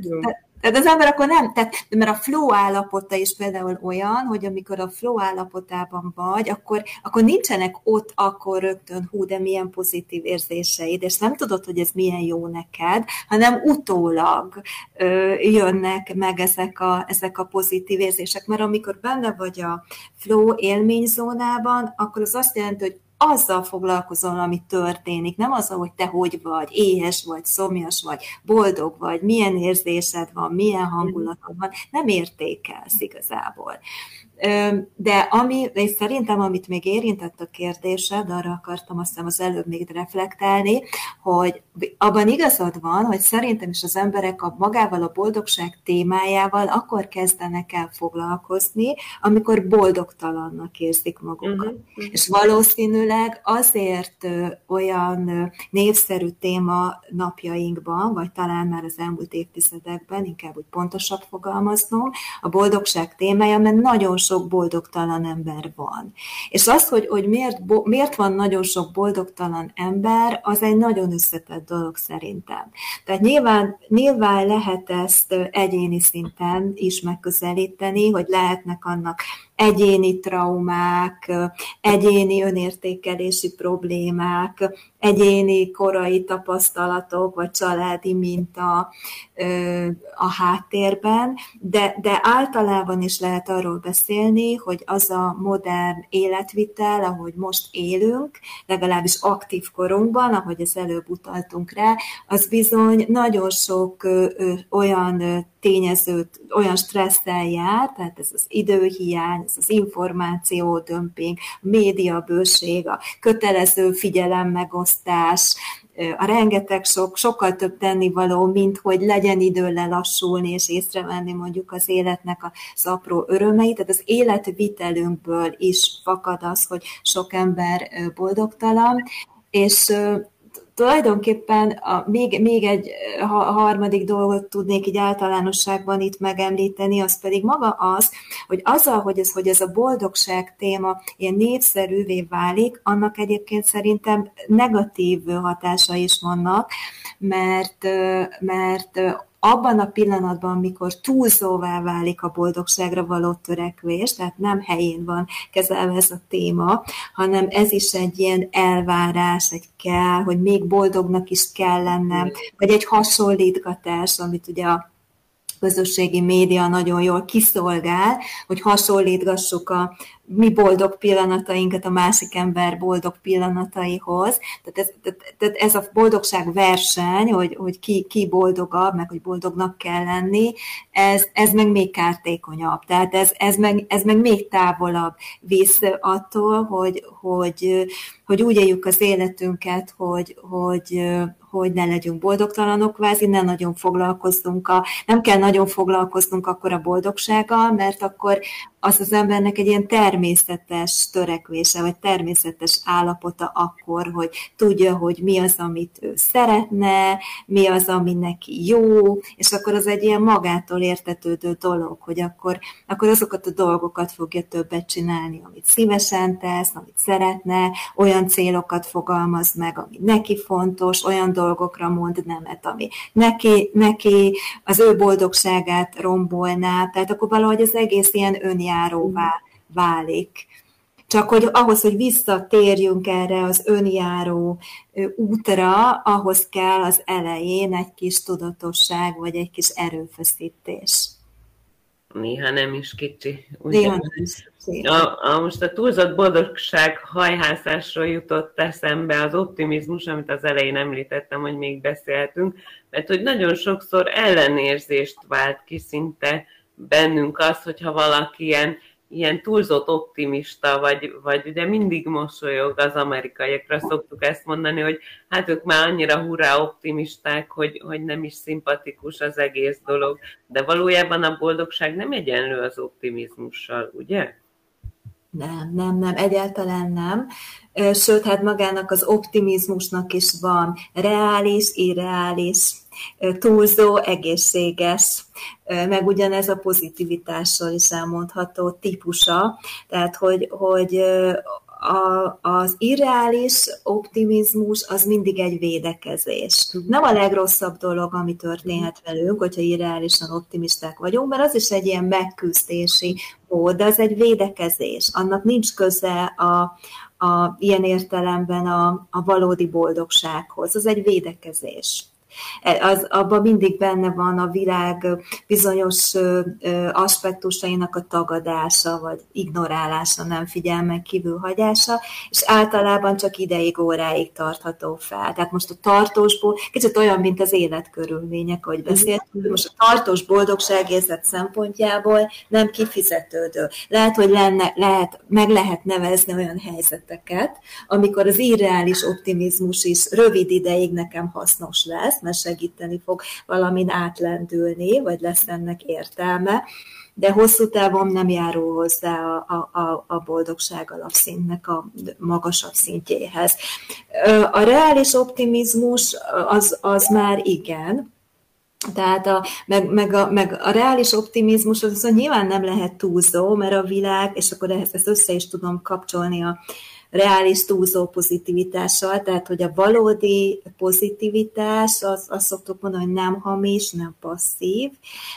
Tehát az ember akkor nem, tehát, mert a flow állapota is például olyan, hogy amikor a flow állapotában vagy, akkor, akkor nincsenek ott akkor rögtön, hú, de milyen pozitív érzéseid, és nem tudod, hogy ez milyen jó neked, hanem utólag ö, jönnek meg ezek a, ezek a pozitív érzések, mert amikor benne vagy a flow élményzónában, akkor az azt jelenti, hogy azzal foglalkozol, ami történik, nem azzal, hogy te hogy vagy, éhes vagy, szomjas vagy, boldog vagy, milyen érzésed van, milyen hangulatod van, nem értékelsz igazából. De ami, és szerintem, amit még érintett a kérdésed, arra akartam azt hiszem az előbb még reflektálni, hogy abban igazad van, hogy szerintem is az emberek a magával a boldogság témájával akkor kezdenek el foglalkozni, amikor boldogtalannak érzik magukat. Uh-huh. És valószínűleg azért olyan népszerű téma napjainkban, vagy talán már az elmúlt évtizedekben, inkább úgy pontosabb fogalmaznom, a boldogság témája, mert nagyon sok boldogtalan ember van. És az, hogy, hogy miért, miért van nagyon sok boldogtalan ember, az egy nagyon összetett dolog szerintem. Tehát nyilván, nyilván lehet ezt egyéni szinten is megközelíteni, hogy lehetnek annak egyéni traumák, egyéni önértékelési problémák, egyéni korai tapasztalatok, vagy családi minta a háttérben, de, de általában is lehet arról beszélni, hogy az a modern életvitel, ahogy most élünk, legalábbis aktív korunkban, ahogy az előbb utaltunk rá, az bizony nagyon sok olyan tényezőt, olyan stresszel jár, tehát ez az időhiány, ez az információ dömping, a médiabőség, a kötelező figyelemmegosztás, a rengeteg sok, sokkal több tennivaló, mint hogy legyen idő lelassulni és észrevenni mondjuk az életnek az apró örömeit. Tehát az életvitelünkből is fakad az, hogy sok ember boldogtalan, és tulajdonképpen a, még, még egy ha, harmadik dolgot tudnék így általánosságban itt megemlíteni, az pedig maga az, hogy azzal, hogy ez, hogy ez a boldogság téma ilyen népszerűvé válik, annak egyébként szerintem negatív hatása is vannak, mert, mert abban a pillanatban, amikor túlzóvá válik a boldogságra való törekvés, tehát nem helyén van kezelve ez a téma, hanem ez is egy ilyen elvárás, egy kell, hogy még boldognak is kell lennem, vagy egy hasonlítgatás, amit ugye a közösségi média nagyon jól kiszolgál, hogy hasonlítgassuk a mi boldog pillanatainkat a másik ember boldog pillanataihoz. Tehát ez, tehát ez a boldogság verseny, hogy, hogy ki, ki boldogabb, meg hogy boldognak kell lenni, ez, ez meg még kártékonyabb. Tehát ez, ez, meg, ez meg még távolabb visz attól, hogy, hogy, hogy úgy éljük az életünket, hogy, hogy, hogy ne legyünk boldogtalanok, kvázi ne nagyon foglalkozzunk a, nem kell nagyon foglalkoznunk akkor a boldogsággal, mert akkor az az embernek egy ilyen természetes törekvése, vagy természetes állapota akkor, hogy tudja, hogy mi az, amit ő szeretne, mi az, ami neki jó, és akkor az egy ilyen magától értetődő dolog, hogy akkor, akkor azokat a dolgokat fogja többet csinálni, amit szívesen tesz, amit szeretne, olyan célokat fogalmaz meg, ami neki fontos, olyan dolgokra mond nemet, ami neki, neki az ő boldogságát rombolná, tehát akkor valahogy az egész ilyen önjáróvá válik. Csak hogy ahhoz, hogy visszatérjünk erre az önjáró útra, ahhoz kell az elején egy kis tudatosság, vagy egy kis erőfeszítés. Néha nem is kicsi. Néha nem is kicsi. A, a, most a túlzott boldogság hajhászásról jutott eszembe az optimizmus, amit az elején említettem, hogy még beszéltünk, mert hogy nagyon sokszor ellenérzést vált ki szinte bennünk az, hogyha valaki ilyen, ilyen túlzott optimista, vagy, vagy ugye mindig mosolyog az amerikaiakra, szoktuk ezt mondani, hogy hát ők már annyira hurrá optimisták, hogy, hogy nem is szimpatikus az egész dolog. De valójában a boldogság nem egyenlő az optimizmussal, ugye? Nem, nem, nem, egyáltalán nem. Sőt, hát magának az optimizmusnak is van reális, irreális, túlzó, egészséges, meg ugyanez a pozitivitással is elmondható típusa, tehát hogy, hogy a, az irreális optimizmus az mindig egy védekezés. Nem a legrosszabb dolog, ami történhet mhm. velünk, hogyha irreálisan optimisták vagyunk, mert az is egy ilyen megküzdési mód, de az egy védekezés. Annak nincs köze a, a, ilyen értelemben a, a valódi boldogsághoz. Az egy védekezés. Az, abban mindig benne van a világ bizonyos aspektusainak a tagadása, vagy ignorálása, nem figyelmen kívül hagyása, és általában csak ideig, óráig tartható fel. Tehát most a tartósból, kicsit olyan, mint az életkörülmények, ahogy beszéltünk, most a tartós boldogságérzet szempontjából nem kifizetődő. Lehet, hogy lenne, lehet, meg lehet nevezni olyan helyzeteket, amikor az irreális optimizmus is rövid ideig nekem hasznos lesz, mert segíteni fog valamin átlendülni, vagy lesz ennek értelme, de hosszú távon nem járul hozzá a, a, a boldogság alapszintnek a magasabb szintjéhez. A reális optimizmus az, az már igen, tehát a, meg, meg, a, meg a reális optimizmus az, az nyilván nem lehet túlzó, mert a világ, és akkor ehhez ezt össze is tudom kapcsolni a, reális túlzó pozitivitással, tehát hogy a valódi pozitivitás, az, azt szoktuk mondani, hogy nem hamis, nem passzív.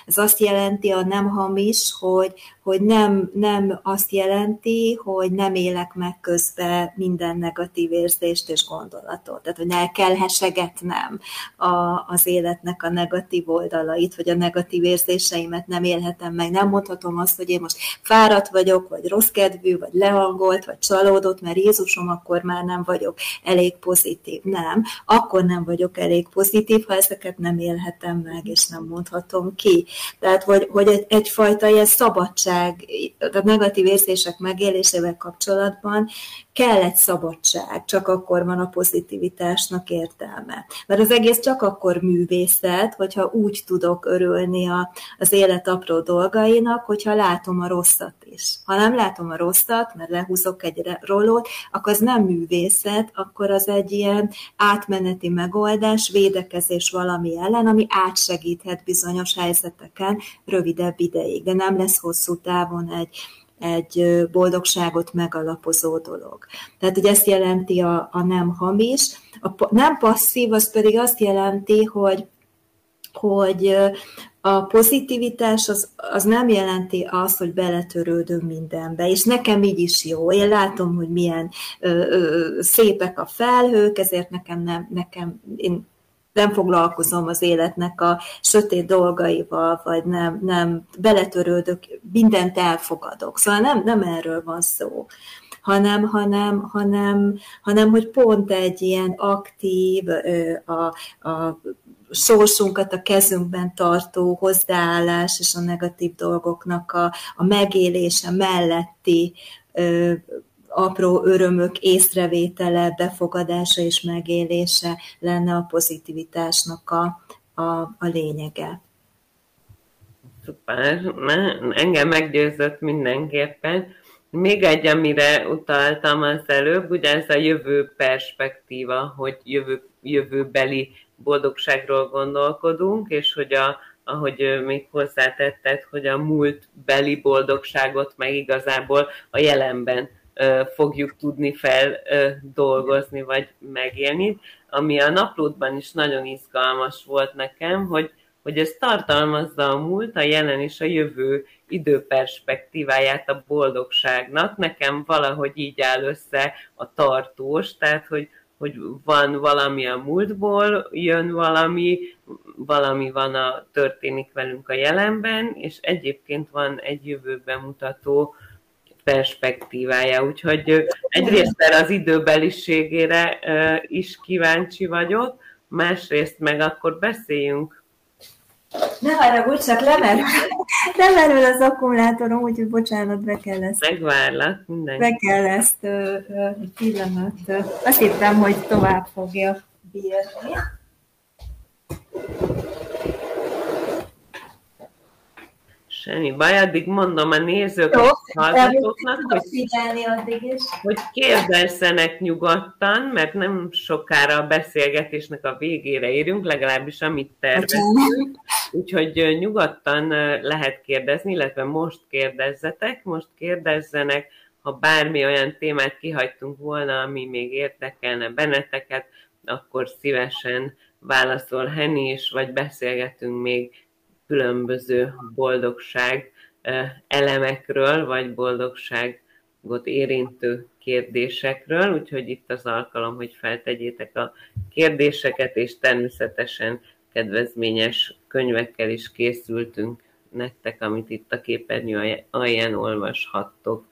Ez azt jelenti a nem hamis, hogy, hogy nem, nem azt jelenti, hogy nem élek meg közben minden negatív érzést és gondolatot. Tehát, hogy ne kell hesegetnem a, az életnek a negatív oldalait, vagy a negatív érzéseimet nem élhetem meg. Nem mondhatom azt, hogy én most fáradt vagyok, vagy rossz kedvű, vagy lehangolt, vagy csalódott, mert Jézusom, akkor már nem vagyok elég pozitív. Nem. Akkor nem vagyok elég pozitív, ha ezeket nem élhetem meg, és nem mondhatom ki. Tehát, hogy, hogy egy, egyfajta ilyen szabadság szabadság, a negatív érzések megélésével kapcsolatban kell egy szabadság, csak akkor van a pozitivitásnak értelme. Mert az egész csak akkor művészet, hogyha úgy tudok örülni a, az élet apró dolgainak, hogyha látom a rosszat is. Ha nem látom a rosszat, mert lehúzok egy rólót, akkor az nem művészet, akkor az egy ilyen átmeneti megoldás, védekezés valami ellen, ami átsegíthet bizonyos helyzeteken rövidebb ideig, de nem lesz hosszú távon egy, egy boldogságot megalapozó dolog. Tehát, hogy ezt jelenti a, a nem hamis. A nem passzív, az pedig azt jelenti, hogy hogy a pozitivitás az, az nem jelenti azt, hogy beletörődöm mindenbe, és nekem így is jó. Én látom, hogy milyen ö, ö, szépek a felhők, ezért nekem nem, nekem, én nem foglalkozom az életnek a sötét dolgaival, vagy nem, nem beletörődök, mindent elfogadok. Szóval nem, nem erről van szó, hanem, hanem, hanem, hanem hogy pont egy ilyen aktív, a, a sorsunkat a kezünkben tartó hozzáállás és a negatív dolgoknak a, a megélése melletti apró örömök észrevétele, befogadása és megélése lenne a pozitivitásnak a, a, a lényege. Szuper, engem meggyőzött mindenképpen. Még egy, amire utaltam az előbb, ugye ez a jövő perspektíva, hogy jövő, jövőbeli boldogságról gondolkodunk, és hogy a, ahogy még hozzátetted, hogy a múltbeli boldogságot meg igazából a jelenben fogjuk tudni feldolgozni, vagy megélni. Ami a naplódban is nagyon izgalmas volt nekem, hogy, hogy ez tartalmazza a múlt, a jelen és a jövő időperspektíváját a boldogságnak. Nekem valahogy így áll össze a tartós, tehát hogy, hogy van valami a múltból, jön valami, valami van a történik velünk a jelenben, és egyébként van egy jövőben mutató perspektívája. Úgyhogy egyrészt erre az időbeliségére is kíváncsi vagyok, másrészt meg akkor beszéljünk. Ne haragudj, csak lemerül, lemerül az akkumulátorom, úgyhogy bocsánat, be kell ezt. Megvárlak, minden. Be kell ezt egy pillanat. Azt hittem, hogy tovább fogja bírni. Semmi baj, addig mondom a nézők hallgatóknak, hogy, hogy kérdezzenek nyugodtan, mert nem sokára a beszélgetésnek a végére érünk, legalábbis amit tervezünk. Úgyhogy nyugodtan lehet kérdezni, illetve most kérdezzetek, most kérdezzenek, ha bármi olyan témát kihagytunk volna, ami még érdekelne benneteket, akkor szívesen válaszol Henny is, vagy beszélgetünk még különböző boldogság elemekről, vagy boldogságot érintő kérdésekről, úgyhogy itt az alkalom, hogy feltegyétek a kérdéseket, és természetesen kedvezményes könyvekkel is készültünk nektek, amit itt a képernyő alján olvashattok.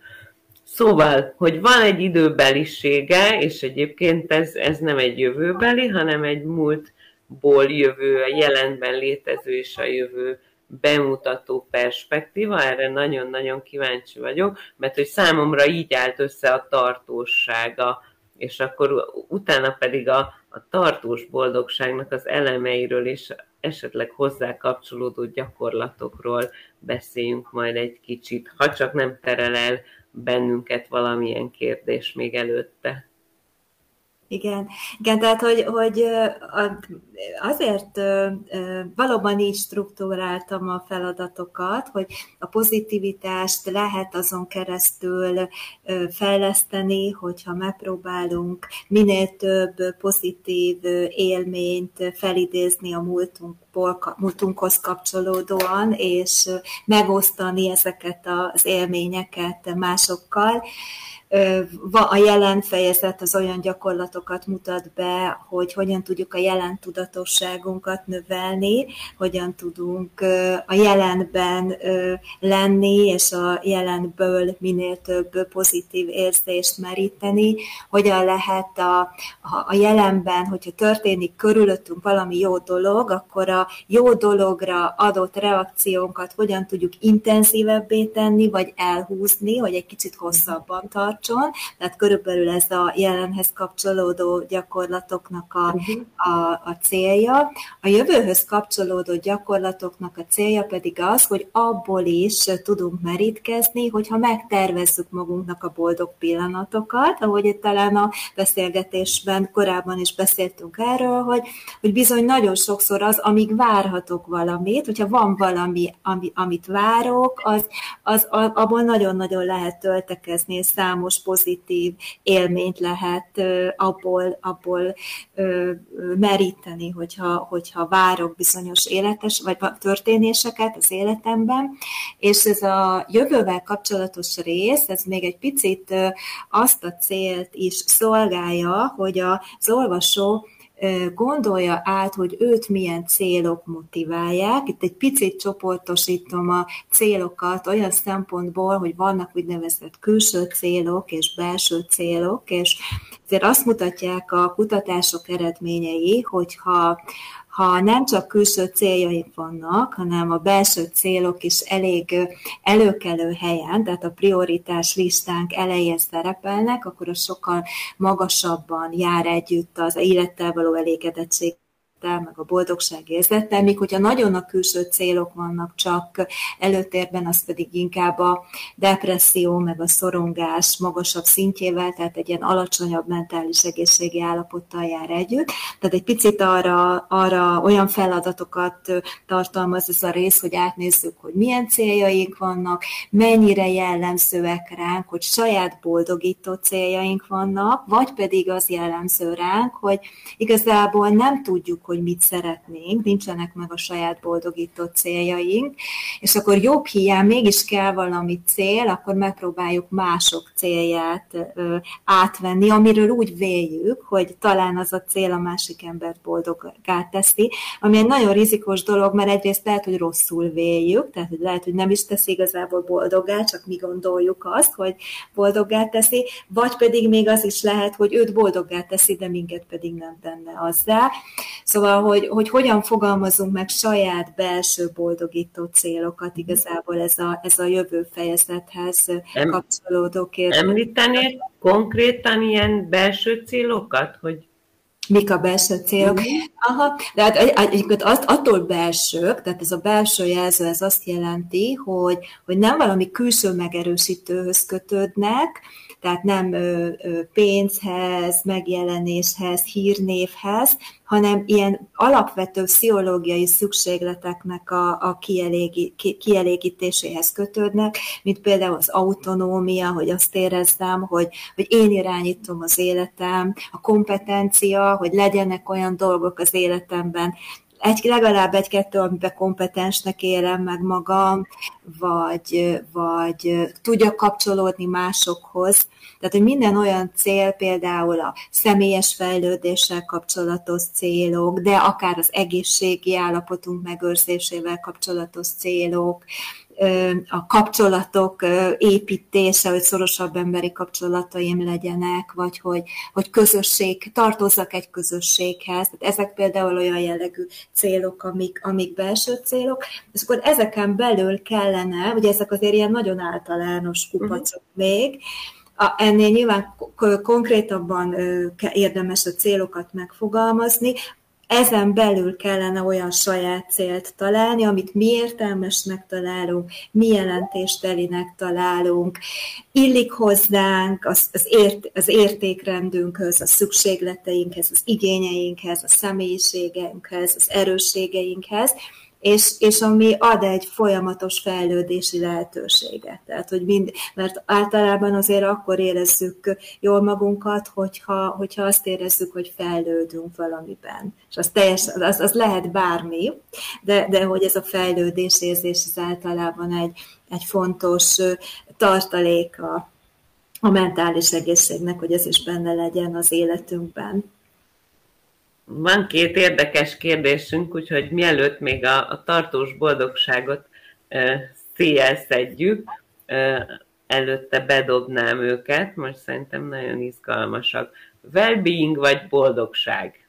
Szóval, hogy van egy időbelisége, és egyébként ez, ez nem egy jövőbeli, hanem egy múlt ból jövő, a jelenben létező és a jövő bemutató perspektíva, erre nagyon-nagyon kíváncsi vagyok, mert hogy számomra így állt össze a tartósága, és akkor utána pedig a, a tartós boldogságnak az elemeiről és esetleg hozzá kapcsolódó gyakorlatokról beszéljünk majd egy kicsit, ha csak nem terel el bennünket valamilyen kérdés még előtte. Igen, igen tehát hogy, hogy azért valóban így struktúráltam a feladatokat, hogy a pozitivitást lehet azon keresztül fejleszteni, hogyha megpróbálunk minél több pozitív élményt felidézni a múltunkból, múltunkhoz kapcsolódóan, és megosztani ezeket az élményeket másokkal a jelen fejezet az olyan gyakorlatokat mutat be, hogy hogyan tudjuk a jelen tudatosságunkat növelni, hogyan tudunk a jelenben lenni, és a jelenből minél több pozitív érzést meríteni, hogyan lehet a, a jelenben, hogyha történik körülöttünk valami jó dolog, akkor a jó dologra adott reakciónkat hogyan tudjuk intenzívebbé tenni, vagy elhúzni, hogy egy kicsit hosszabban tart tartson, tehát körülbelül ez a jelenhez kapcsolódó gyakorlatoknak a, uh-huh. a, a célja. A jövőhöz kapcsolódó gyakorlatoknak a célja pedig az, hogy abból is tudunk merítkezni, hogyha megtervezzük magunknak a boldog pillanatokat, ahogy itt talán a beszélgetésben korábban is beszéltünk erről, hogy, hogy bizony nagyon sokszor az, amíg várhatok valamit, hogyha van valami, ami, amit várok, az, az abból nagyon-nagyon lehet töltekezni, és számos számos pozitív élményt lehet abból, abból meríteni, hogyha, hogyha várok bizonyos életes vagy történéseket az életemben, és ez a jövővel kapcsolatos rész, ez még egy picit azt a célt is szolgálja, hogy az olvasó gondolja át, hogy őt milyen célok motiválják. Itt egy picit csoportosítom a célokat olyan szempontból, hogy vannak úgynevezett külső célok és belső célok, és ezért azt mutatják a kutatások eredményei, hogyha ha nem csak külső céljaik vannak, hanem a belső célok is elég előkelő helyen, tehát a prioritás listánk elején szerepelnek, akkor az sokkal magasabban jár együtt az élettel való elégedettség élettel, meg a boldogság érzettel, míg hogyha nagyon a külső célok vannak csak előtérben, az pedig inkább a depresszió, meg a szorongás magasabb szintjével, tehát egy ilyen alacsonyabb mentális egészségi állapottal jár együtt. Tehát egy picit arra, arra olyan feladatokat tartalmaz ez a rész, hogy átnézzük, hogy milyen céljaink vannak, mennyire jellemzőek ránk, hogy saját boldogító céljaink vannak, vagy pedig az jellemző ránk, hogy igazából nem tudjuk, hogy mit szeretnénk, nincsenek meg a saját boldogító céljaink, és akkor jobb hiány mégis kell valami cél, akkor megpróbáljuk mások célját átvenni, amiről úgy véljük, hogy talán az a cél a másik embert boldoggá teszi, ami egy nagyon rizikos dolog, mert egyrészt lehet, hogy rosszul véljük, tehát hogy lehet, hogy nem is teszi igazából boldoggá, csak mi gondoljuk azt, hogy boldoggá teszi, vagy pedig még az is lehet, hogy őt boldoggá teszi, de minket pedig nem tenne azzá. Szóval Szóval, hogy, hogy hogyan fogalmazunk meg saját belső boldogító célokat, igazából ez a, ez a jövő fejezethez em, kapcsolódó kérdés. Említenék konkrétan ilyen belső célokat, hogy mik a belső célok. Uh-huh. Aha, de hát egyébként azt, attól belsők, tehát ez a belső jelző, ez azt jelenti, hogy, hogy nem valami külső megerősítőhöz kötődnek, tehát nem pénzhez, megjelenéshez, hírnévhez, hanem ilyen alapvető pszichológiai szükségleteknek a, a kielégítéséhez kötődnek, mint például az autonómia, hogy azt érezzem, hogy, hogy én irányítom az életem, a kompetencia, hogy legyenek olyan dolgok az életemben, egy, legalább egy-kettő, amiben kompetensnek élem meg magam, vagy, vagy tudjak kapcsolódni másokhoz. Tehát, hogy minden olyan cél, például a személyes fejlődéssel kapcsolatos célok, de akár az egészségi állapotunk megőrzésével kapcsolatos célok, a kapcsolatok építése, hogy szorosabb emberi kapcsolataim legyenek, vagy hogy, hogy közösség, tartozzak egy közösséghez. Tehát ezek például olyan jellegű célok, amik, amik belső célok, és akkor ezeken belül kellene, ugye ezek azért ilyen nagyon általános kupacok uh-huh. még, a, ennél nyilván konkrétabban érdemes a célokat megfogalmazni, ezen belül kellene olyan saját célt találni, amit mi értelmesnek találunk, mi jelentéstelinek találunk, illik hozzánk az, az, ért, az értékrendünkhöz, a szükségleteinkhez, az igényeinkhez, a személyiségeinkhez, az erősségeinkhez, és, és ami ad egy folyamatos fejlődési lehetőséget. Tehát, hogy mind, mert általában azért akkor érezzük jól magunkat, hogyha, hogyha azt érezzük, hogy fejlődünk valamiben. És az, teljes, az, az lehet bármi, de, de hogy ez a fejlődés érzés az általában egy, egy fontos tartalék a, a mentális egészségnek, hogy ez is benne legyen az életünkben. Van két érdekes kérdésünk, úgyhogy mielőtt még a, a tartós boldogságot e, széjelszedjük, e, előtte bedobnám őket, most szerintem nagyon izgalmasak. Well-being vagy boldogság?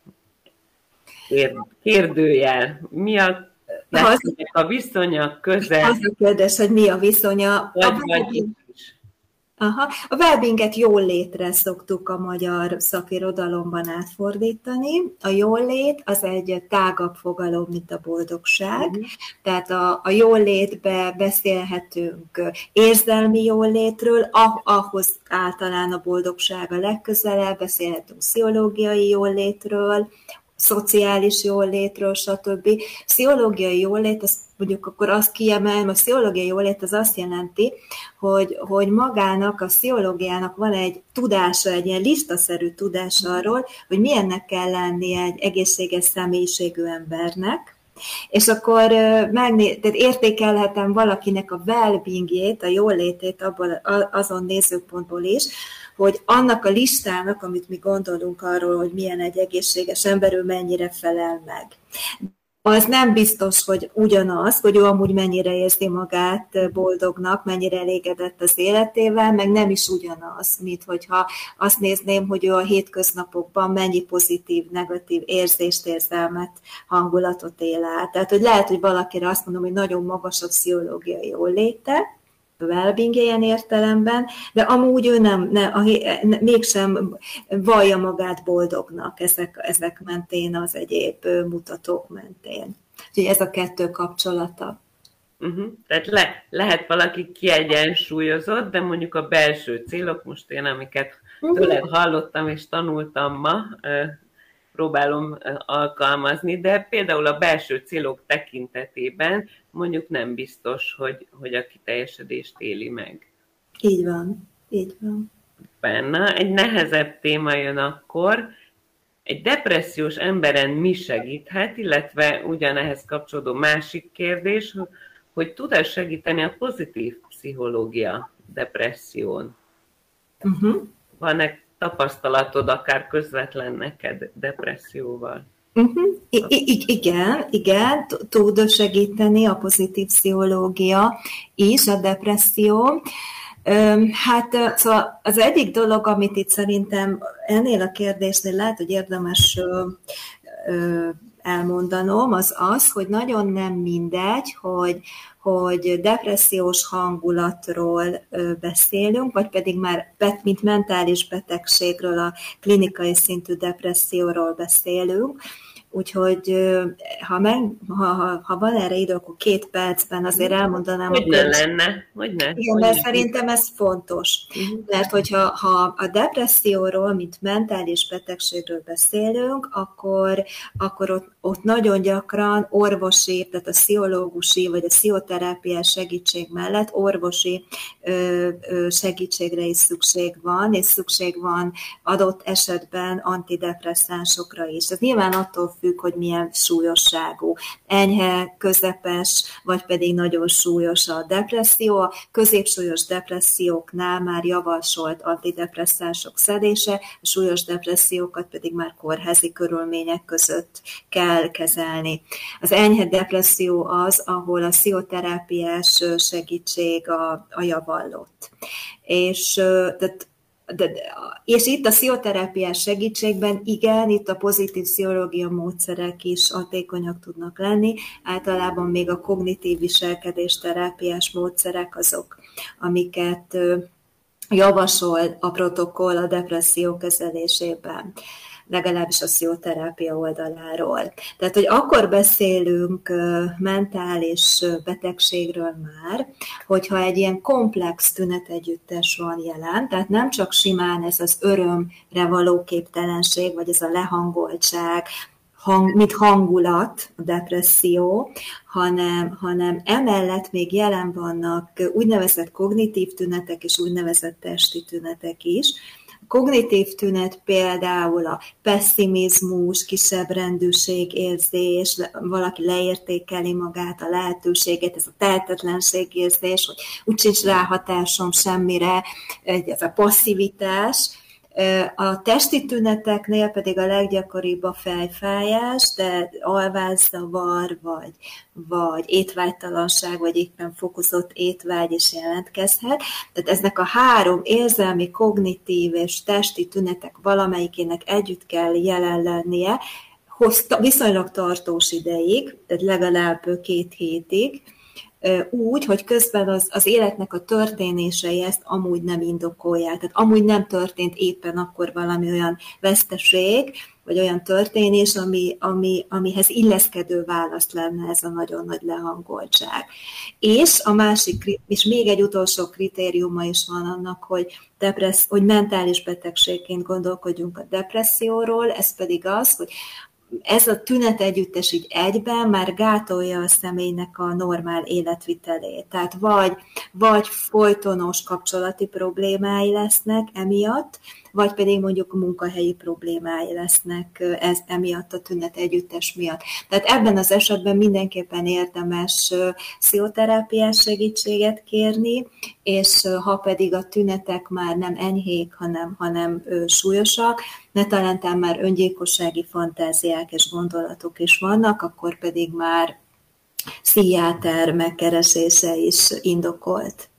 Kérdőjel. Mi a a viszonya köze? Az a kérdés, hogy mi a viszonya. Vagy, vagy Aha. A wellbeinget jól létre szoktuk a magyar szakirodalomban átfordítani. A jól lét az egy tágabb fogalom, mint a boldogság. Uh-huh. Tehát a, a jól létbe beszélhetünk érzelmi jól létről, ah, ahhoz általán a boldogság a legközelebb, beszélhetünk pszichológiai jól létről, szociális jólétről, stb. Pszichológiai jólét, azt mondjuk akkor azt kiemelem, a pszichológiai jólét az azt jelenti, hogy, hogy magának, a pszichológiának van egy tudása, egy ilyen listaszerű tudása arról, hogy milyennek kell lenni egy egészséges személyiségű embernek, és akkor megné- tehát értékelhetem valakinek a well-beingjét, a jólétét abból, azon nézőpontból is, hogy annak a listának, amit mi gondolunk arról, hogy milyen egy egészséges ember, ő mennyire felel meg az nem biztos, hogy ugyanaz, hogy ő amúgy mennyire érzi magát boldognak, mennyire elégedett az életével, meg nem is ugyanaz, mint hogyha azt nézném, hogy ő a hétköznapokban mennyi pozitív, negatív érzést, érzelmet, hangulatot él át. Tehát, hogy lehet, hogy valakire azt mondom, hogy nagyon magas a pszichológiai jól léte, well ilyen értelemben, de amúgy ő nem, ne, a, ne, mégsem vallja magát boldognak ezek, ezek mentén, az egyéb mutatók mentén. Úgyhogy ez a kettő kapcsolata. Uh-huh. Tehát le, lehet valaki kiegyensúlyozott, de mondjuk a belső célok, most én amiket uh-huh. tőled hallottam és tanultam ma, próbálom alkalmazni, de például a belső célok tekintetében mondjuk nem biztos, hogy, hogy a kiteljesedést éli meg. Így van, így van. Benne egy nehezebb téma jön akkor, egy depressziós emberen mi segíthet, illetve ugyanehhez kapcsolódó másik kérdés, hogy tud-e segíteni a pozitív pszichológia depresszión? Uh-huh. Van-e tapasztalatod akár közvetlen neked depresszióval? Uh-huh. I- I- igen, igen, tud segíteni a pozitív pszichológia is, a depresszió. Hát szóval az egyik dolog, amit itt szerintem ennél a kérdésnél lehet, hogy érdemes elmondanom, az az, hogy nagyon nem mindegy, hogy hogy depressziós hangulatról beszélünk, vagy pedig már mint mentális betegségről, a klinikai szintű depresszióról beszélünk, Úgyhogy ha, meg, ha, ha, ha van erre idő, akkor két percben azért elmondanám. Hogy ne lenne, hogy ne. Igen, mert szerintem ez fontos. Uh-huh. Mert hogyha ha a depresszióról, mint mentális betegségről beszélünk, akkor, akkor ott, ott nagyon gyakran orvosi, tehát a pszichológusi vagy a pszichoterápiás segítség mellett orvosi segítségre is szükség van, és szükség van adott esetben antidepresszánsokra is. Ez nyilván attól függ, hogy milyen súlyosságú. Enyhe, közepes, vagy pedig nagyon súlyos a depresszió. A középsúlyos depresszióknál már javasolt antidepresszánsok szedése, a súlyos depressziókat pedig már kórházi körülmények között kell kezelni. Az enyhe depresszió az, ahol a pszichoterápiás segítség a, a javallott. És tehát de, és itt a pszichoterápiás segítségben igen, itt a pozitív pszichológia módszerek is hatékonyak tudnak lenni, általában még a kognitív viselkedés terápiás módszerek azok, amiket javasol a protokoll a depresszió kezelésében. Legalábbis a szioterápia oldaláról. Tehát, hogy akkor beszélünk mentális betegségről már, hogyha egy ilyen komplex tünetegyüttes van jelen, tehát nem csak simán ez az örömre való képtelenség, vagy ez a lehangoltság, hang, mint hangulat, a depresszió, hanem, hanem emellett még jelen vannak úgynevezett kognitív tünetek és úgynevezett testi tünetek is. Kognitív tünet például a pessimizmus, kisebb rendűség érzés, valaki leértékeli magát, a lehetőséget, ez a tehetetlenség érzés, hogy úgy sincs ráhatásom semmire, ez a passzivitás, a testi tüneteknél pedig a leggyakoribb a fejfájás, de alvászavar, vagy, vagy étvágytalanság, vagy éppen fokozott étvágy is jelentkezhet. Tehát eznek a három érzelmi, kognitív és testi tünetek valamelyikének együtt kell jelen lennie, viszonylag tartós ideig, tehát legalább két hétig, úgy, hogy közben az, az életnek a történései ezt amúgy nem indokolják. Tehát amúgy nem történt éppen akkor valami olyan veszteség, vagy olyan történés, ami, ami, amihez illeszkedő választ lenne ez a nagyon nagy lehangoltság. És a másik, és még egy utolsó kritériuma is van annak, hogy, depressz, hogy mentális betegségként gondolkodjunk a depresszióról, ez pedig az, hogy ez a tünet együttes így egyben már gátolja a személynek a normál életvitelét. Tehát vagy, vagy folytonos kapcsolati problémái lesznek emiatt, vagy pedig mondjuk a munkahelyi problémái lesznek ez emiatt a tünet együttes miatt. Tehát ebben az esetben mindenképpen érdemes pszichoterápiás segítséget kérni, és ha pedig a tünetek már nem enyhék, hanem, hanem súlyosak, ne talán már öngyilkossági fantáziák és gondolatok is vannak, akkor pedig már pszichiáter megkeresése is indokolt.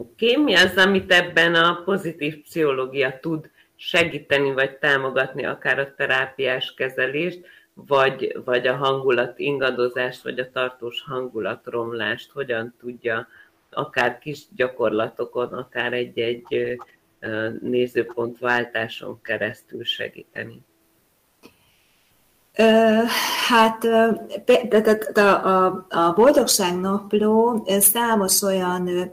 Oké, mi az, amit ebben a pozitív pszichológia tud segíteni vagy támogatni akár a terápiás kezelést, vagy, vagy a hangulat ingadozást, vagy a tartós hangulatromlást, hogyan tudja akár kis gyakorlatokon, akár egy-egy nézőpontváltáson keresztül segíteni. Hát a, a, boldogság napló számos olyan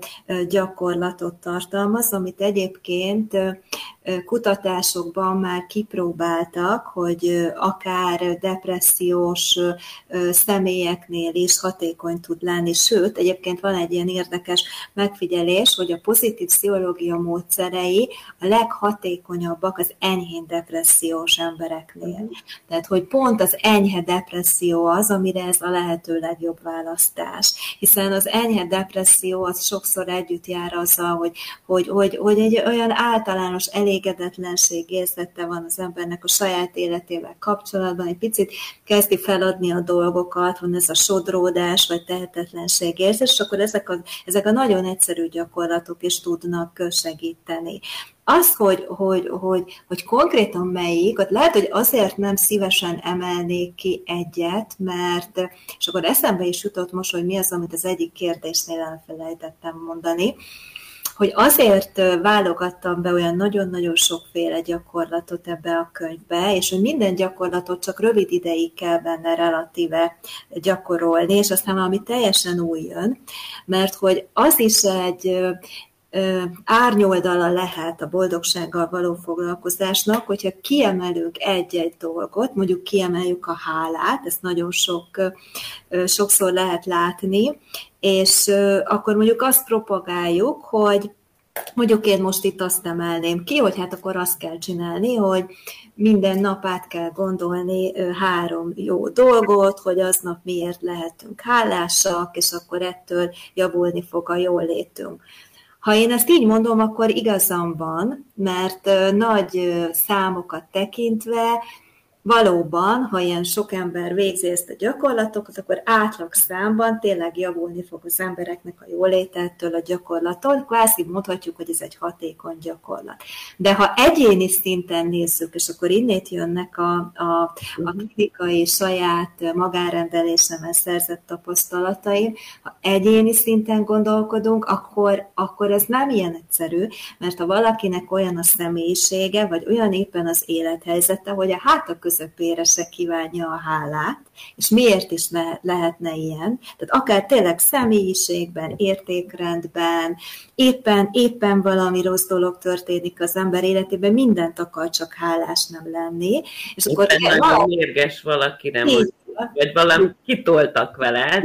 gyakorlatot tartalmaz, amit egyébként kutatásokban már kipróbáltak, hogy akár depressziós személyeknél is hatékony tud lenni. Sőt, egyébként van egy ilyen érdekes megfigyelés, hogy a pozitív pszichológia módszerei a leghatékonyabbak az enyhén depressziós embereknél. Tehát, hogy pont az enyhe depresszió az, amire ez a lehető legjobb választás. Hiszen az enyhe depresszió az sokszor együtt jár azzal, hogy, hogy, hogy, hogy egy olyan általános elég elégedetlenség érzete van az embernek a saját életével kapcsolatban, egy picit kezdi feladni a dolgokat, van ez a sodródás, vagy tehetetlenség érzés, és akkor ezek a, ezek a nagyon egyszerű gyakorlatok is tudnak segíteni. Az, hogy, hogy, hogy, hogy konkrétan melyik, ott lehet, hogy azért nem szívesen emelnék ki egyet, mert, és akkor eszembe is jutott most, hogy mi az, amit az egyik kérdésnél elfelejtettem mondani, hogy azért válogattam be olyan nagyon-nagyon sokféle gyakorlatot ebbe a könyvbe, és hogy minden gyakorlatot csak rövid ideig kell benne relatíve gyakorolni, és aztán valami teljesen új jön, mert hogy az is egy, árnyoldala lehet a boldogsággal való foglalkozásnak, hogyha kiemelünk egy-egy dolgot, mondjuk kiemeljük a hálát, ezt nagyon sok, sokszor lehet látni, és akkor mondjuk azt propagáljuk, hogy mondjuk én most itt azt emelném ki, hogy hát akkor azt kell csinálni, hogy minden nap át kell gondolni három jó dolgot, hogy aznap miért lehetünk hálásak, és akkor ettől javulni fog a jól létünk. Ha én ezt így mondom, akkor igazam van, mert nagy számokat tekintve valóban, ha ilyen sok ember végzi ezt a gyakorlatokat, akkor átlag számban tényleg javulni fog az embereknek a jólétettől a gyakorlaton. Kvázi mondhatjuk, hogy ez egy hatékony gyakorlat. De ha egyéni szinten nézzük, és akkor innét jönnek a, a, a kritikai saját magárendelésemen szerzett tapasztalataim, ha egyéni szinten gondolkodunk, akkor, akkor ez nem ilyen egyszerű, mert ha valakinek olyan a személyisége, vagy olyan éppen az élethelyzete, hogy a háta közepére se kívánja a hálát, és miért is ne, lehetne ilyen? Tehát akár tényleg személyiségben, értékrendben, éppen, éppen valami rossz dolog történik az ember életében, mindent akar csak hálás nem lenni. És éppen akkor nagyon van, mérges valakire, vagy valami kitoltak vele.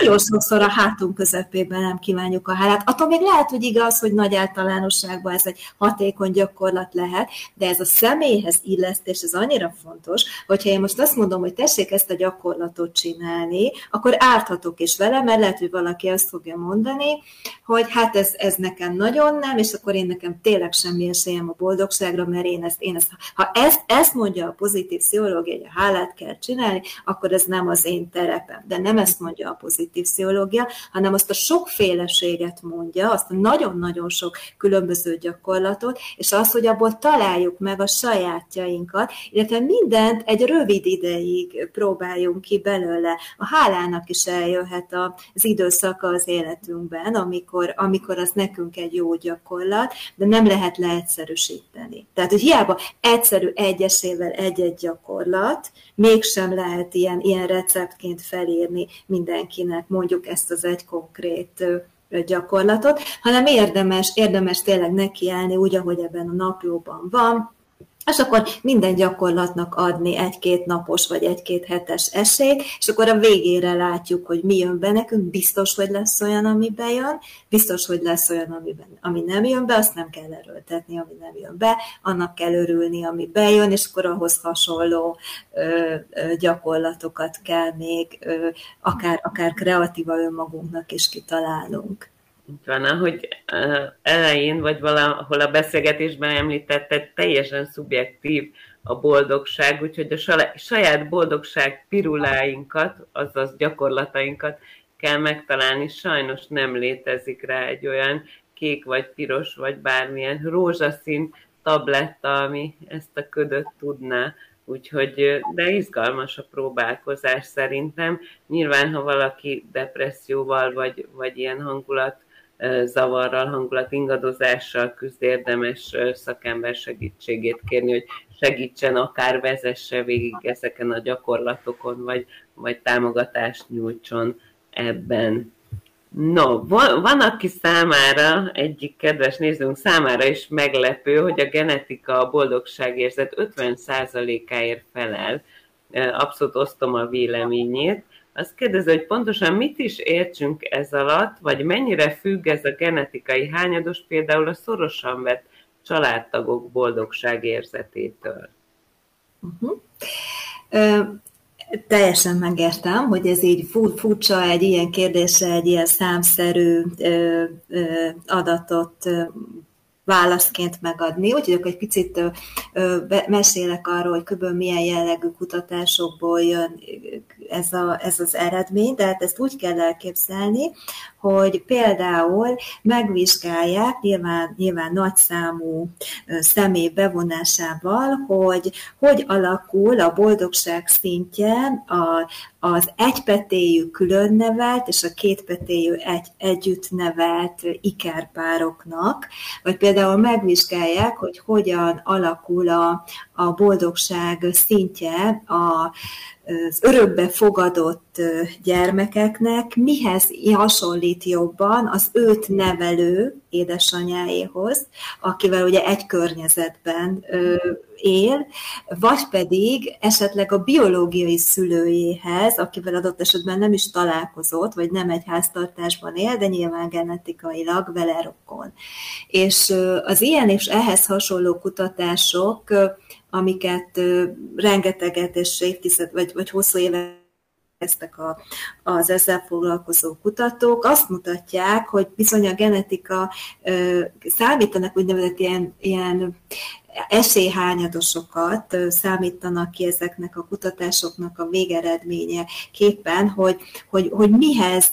Nagyon sokszor a hátunk közepében nem kívánjuk a hálát. Attól még lehet, hogy igaz, hogy nagy általánosságban ez egy hatékony gyakorlat lehet, de ez a személyhez illesztés, ez annyira fontos, hogyha én most azt mondom, hogy tessék ezt a gyakorlatot csinálni, akkor árthatok is vele, mert lehet, hogy valaki azt fogja mondani, hogy hát ez, ez nekem nagyon nem, és akkor én nekem tényleg semmi esélyem a boldogságra, mert én ezt, én ezt, ha ezt, ezt mondja a pozitív pszichológia, hogy a hálát kell csinálni, akkor ez nem az én terepem. De nem ezt mondja a pozitív pszichológia, hanem azt a sokféleséget mondja, azt a nagyon-nagyon sok különböző gyakorlatot, és az, hogy abból találjuk meg a sajátjainkat, illetve mindent egy rövid ideig próbáljunk ki belőle. A hálának is eljöhet az időszaka az életünkben, amikor, amikor az nekünk egy jó gyakorlat, de nem lehet leegyszerűsíteni. Tehát, hogy hiába egyszerű egyesével egy-egy gyakorlat, mégsem lehet ilyen, ilyen receptként felírni mindenkinek mondjuk ezt az egy konkrét gyakorlatot, hanem érdemes, érdemes tényleg nekiállni úgy, ahogy ebben a napjóban van, és akkor minden gyakorlatnak adni egy-két napos vagy egy-két hetes esélyt, és akkor a végére látjuk, hogy mi jön be nekünk, biztos, hogy lesz olyan, ami bejön, biztos, hogy lesz olyan, amiben, ami nem jön be, azt nem kell erőltetni, ami nem jön be, annak kell örülni, ami bejön, és akkor ahhoz hasonló ö, ö, gyakorlatokat kell még ö, akár, akár kreatíva önmagunknak is kitalálnunk. Itt van, ahogy elején, vagy valahol a beszélgetésben említetted, teljesen szubjektív a boldogság, úgyhogy a saját boldogság piruláinkat, azaz gyakorlatainkat kell megtalálni. Sajnos nem létezik rá egy olyan kék, vagy piros, vagy bármilyen rózsaszín tabletta, ami ezt a ködöt tudná. Úgyhogy, de izgalmas a próbálkozás szerintem. Nyilván, ha valaki depresszióval, vagy, vagy ilyen hangulat zavarral, hangulat ingadozással küzd, érdemes szakember segítségét kérni, hogy segítsen, akár vezesse végig ezeken a gyakorlatokon, vagy, vagy támogatást nyújtson ebben. No, van, van, aki számára, egyik kedves nézőnk számára is meglepő, hogy a genetika a boldogságérzet 50%-áért felel. Abszolút osztom a véleményét. Azt kérdezi, hogy pontosan mit is értsünk ez alatt, vagy mennyire függ ez a genetikai hányados például a szorosan vett családtagok boldogságérzetétől? Uh-huh. Ö, teljesen megértem, hogy ez így furcsa egy ilyen kérdésre, egy ilyen számszerű adatot válaszként megadni. Úgyhogy akkor egy picit mesélek arról, hogy kb. milyen jellegű kutatásokból jön ez, a, ez az eredmény, tehát ezt úgy kell elképzelni, hogy például megvizsgálják nyilván, nyilván nagyszámú személy bevonásával, hogy hogy alakul a boldogság szintje a, az egypetéjű külön nevelt és a kétpetéjű egy, együtt nevelt ikerpároknak, vagy például megvizsgálják, hogy hogyan alakul a, a boldogság szintje a az örökbe fogadott gyermekeknek mihez hasonlít jobban az őt nevelő édesanyáéhoz, akivel ugye egy környezetben él, vagy pedig esetleg a biológiai szülőjéhez, akivel adott esetben nem is találkozott, vagy nem egy háztartásban él, de nyilván genetikailag vele rokon. És az ilyen és ehhez hasonló kutatások amiket rengeteget és évtized, vagy, vagy hosszú évek elkezdtek a, az ezzel foglalkozó kutatók, azt mutatják, hogy bizony a genetika számítanak úgynevezett ilyen, ilyen esélyhányadosokat számítanak ki ezeknek a kutatásoknak a végeredménye képen, hogy, hogy, hogy mihez,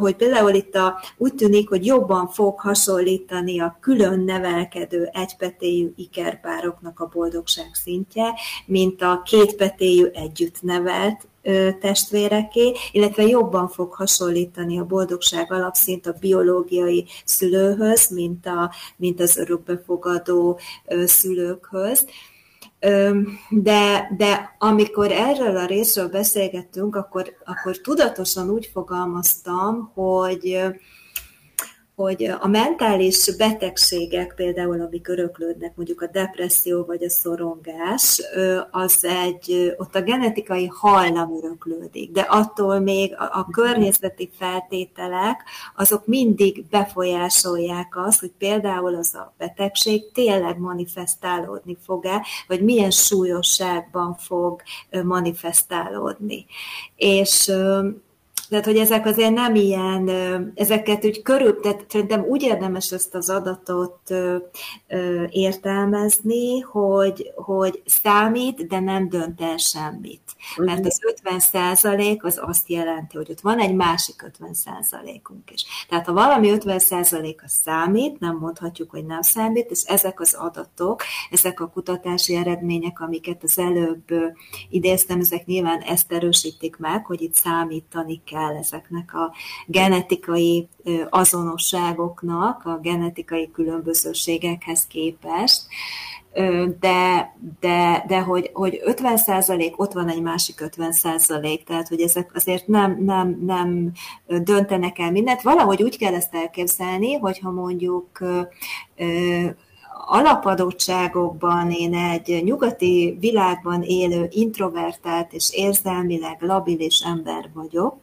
hogy például itt a, úgy tűnik, hogy jobban fog hasonlítani a külön nevelkedő egypetéjű ikerpároknak a boldogság szintje, mint a kétpetéjű együtt nevelt testvéreké, illetve jobban fog hasonlítani a boldogság alapszint a biológiai szülőhöz, mint, a, mint az örökbefogadó szülőkhöz. De, de amikor erről a részről beszélgettünk, akkor, akkor tudatosan úgy fogalmaztam, hogy, hogy a mentális betegségek, például amik öröklődnek, mondjuk a depresszió vagy a szorongás, az egy, ott a genetikai hajlam öröklődik, de attól még a, a környezeti feltételek, azok mindig befolyásolják azt, hogy például az a betegség tényleg manifestálódni fog-e, vagy milyen súlyosságban fog manifestálódni. És tehát, hogy ezek azért nem ilyen, ezeket úgy körül, tehát szerintem úgy érdemes ezt az adatot értelmezni, hogy, hogy számít, de nem dönt el semmit. Mert az 50 százalék az azt jelenti, hogy ott van egy másik 50 százalékunk is. Tehát ha valami 50 százalék az számít, nem mondhatjuk, hogy nem számít, és ezek az adatok, ezek a kutatási eredmények, amiket az előbb idéztem, ezek nyilván ezt erősítik meg, hogy itt számítani kell kell ezeknek a genetikai azonosságoknak, a genetikai különbözőségekhez képest, de, de, de hogy, hogy 50 százalék, ott van egy másik 50 százalék, tehát hogy ezek azért nem, nem, nem döntenek el mindent. Valahogy úgy kell ezt elképzelni, hogyha mondjuk alapadottságokban én egy nyugati világban élő introvertált és érzelmileg labilis ember vagyok,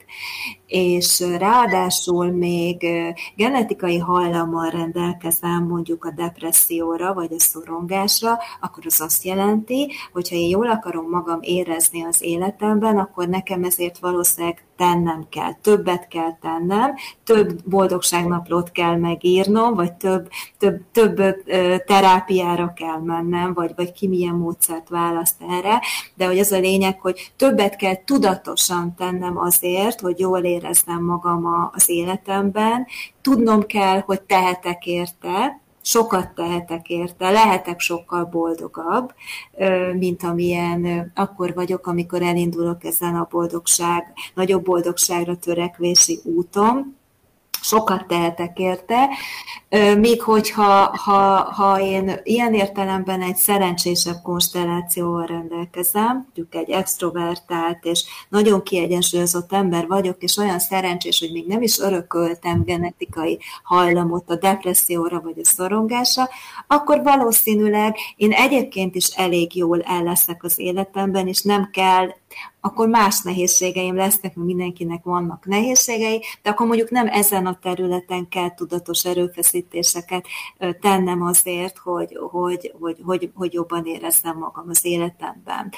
és ráadásul még genetikai hajlammal rendelkezem mondjuk a depresszióra vagy a szorongásra, akkor az azt jelenti, hogy ha én jól akarom magam érezni az életemben, akkor nekem ezért valószínűleg tennem kell, többet kell tennem, több boldogságnaplót kell megírnom, vagy több, több, több terápiára kell mennem, vagy, vagy ki milyen módszert választ erre, de hogy az a lényeg, hogy többet kell tudatosan tennem azért, hogy jól éreznem magam az életemben, tudnom kell, hogy tehetek érte, sokat tehetek érte, lehetek sokkal boldogabb, mint amilyen akkor vagyok, amikor elindulok ezen a boldogság, nagyobb boldogságra törekvési úton sokat tehetek érte, még hogyha ha, ha én ilyen értelemben egy szerencsésebb konstellációval rendelkezem, mondjuk egy extrovertált és nagyon kiegyensúlyozott ember vagyok, és olyan szerencsés, hogy még nem is örököltem genetikai hajlamot a depresszióra vagy a szorongásra, akkor valószínűleg én egyébként is elég jól el leszek az életemben, és nem kell akkor más nehézségeim lesznek, mindenkinek vannak nehézségei, de akkor mondjuk nem ezen a területen kell tudatos erőfeszítéseket tennem azért, hogy, hogy, hogy, hogy, hogy jobban érezzem magam az életemben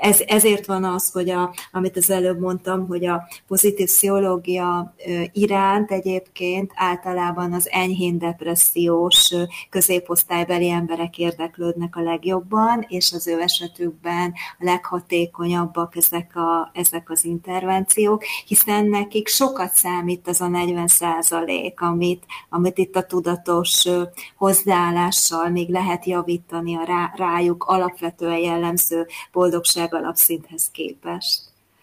ez, ezért van az, hogy a, amit az előbb mondtam, hogy a pozitív pszichológia iránt egyébként általában az enyhén depressziós középosztálybeli emberek érdeklődnek a legjobban, és az ő esetükben a leghatékonyabbak ezek, a, ezek az intervenciók, hiszen nekik sokat számít az a 40 százalék, amit, amit itt a tudatos hozzáállással még lehet javítani a rá, rájuk alapvetően jellemző boldogság boldogság alapszinthez képest.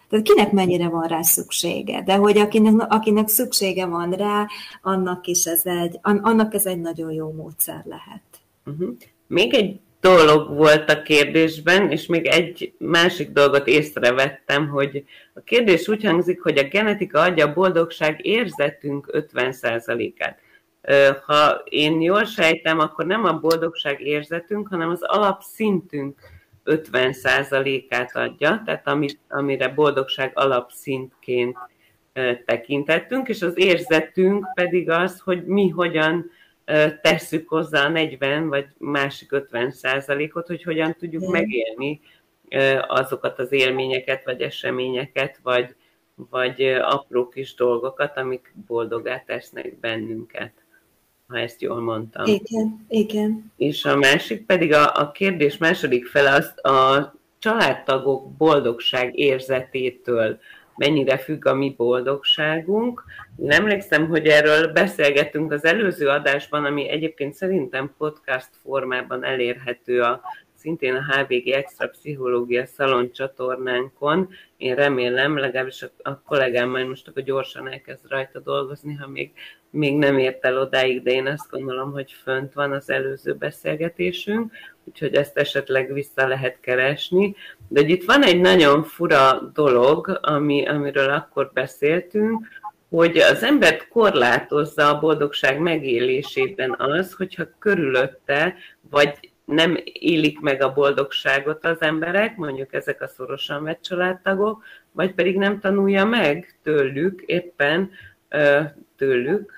Tehát kinek mennyire van rá szüksége, de hogy akinek, akinek szüksége van rá, annak is ez egy, annak ez egy nagyon jó módszer lehet. Uh-huh. Még egy dolog volt a kérdésben, és még egy másik dolgot észrevettem, hogy a kérdés úgy hangzik, hogy a genetika adja a boldogság érzetünk 50%-át. Ha én jól sejtem, akkor nem a boldogság érzetünk, hanem az alapszintünk 50%-át adja, tehát amit, amire boldogság alapszintként tekintettünk, és az érzetünk pedig az, hogy mi hogyan tesszük hozzá a 40 vagy másik 50 százalékot, hogy hogyan tudjuk megélni azokat az élményeket, vagy eseményeket, vagy, vagy apró kis dolgokat, amik boldogá tesznek bennünket, ha ezt jól mondtam. Igen, igen. És a másik pedig a, a kérdés második fele az a családtagok boldogság érzetétől mennyire függ a mi boldogságunk. Én emlékszem, hogy erről beszélgettünk az előző adásban, ami egyébként szerintem podcast formában elérhető a szintén a HVG Extra Pszichológia Szalon csatornánkon. Én remélem, legalábbis a, a kollégám majd most akkor gyorsan elkezd rajta dolgozni, ha még, még nem ért el odáig, de én azt gondolom, hogy fönt van az előző beszélgetésünk, úgyhogy ezt esetleg vissza lehet keresni. De itt van egy nagyon fura dolog, ami, amiről akkor beszéltünk, hogy az embert korlátozza a boldogság megélésében az, hogyha körülötte, vagy nem élik meg a boldogságot az emberek, mondjuk ezek a szorosan vett családtagok, vagy pedig nem tanulja meg tőlük, éppen tőlük,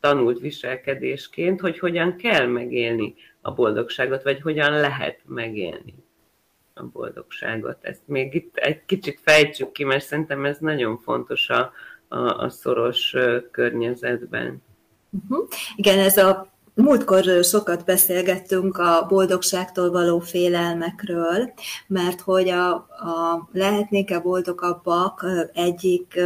tanult viselkedésként, hogy hogyan kell megélni a boldogságot, vagy hogyan lehet megélni a boldogságot. Ezt még itt egy kicsit fejtsük ki, mert szerintem ez nagyon fontos a, a, a szoros környezetben. Uh-huh. Igen, ez a Múltkor sokat beszélgettünk a boldogságtól való félelmekről, mert hogy a, a lehetnék-e boldogabbak egyik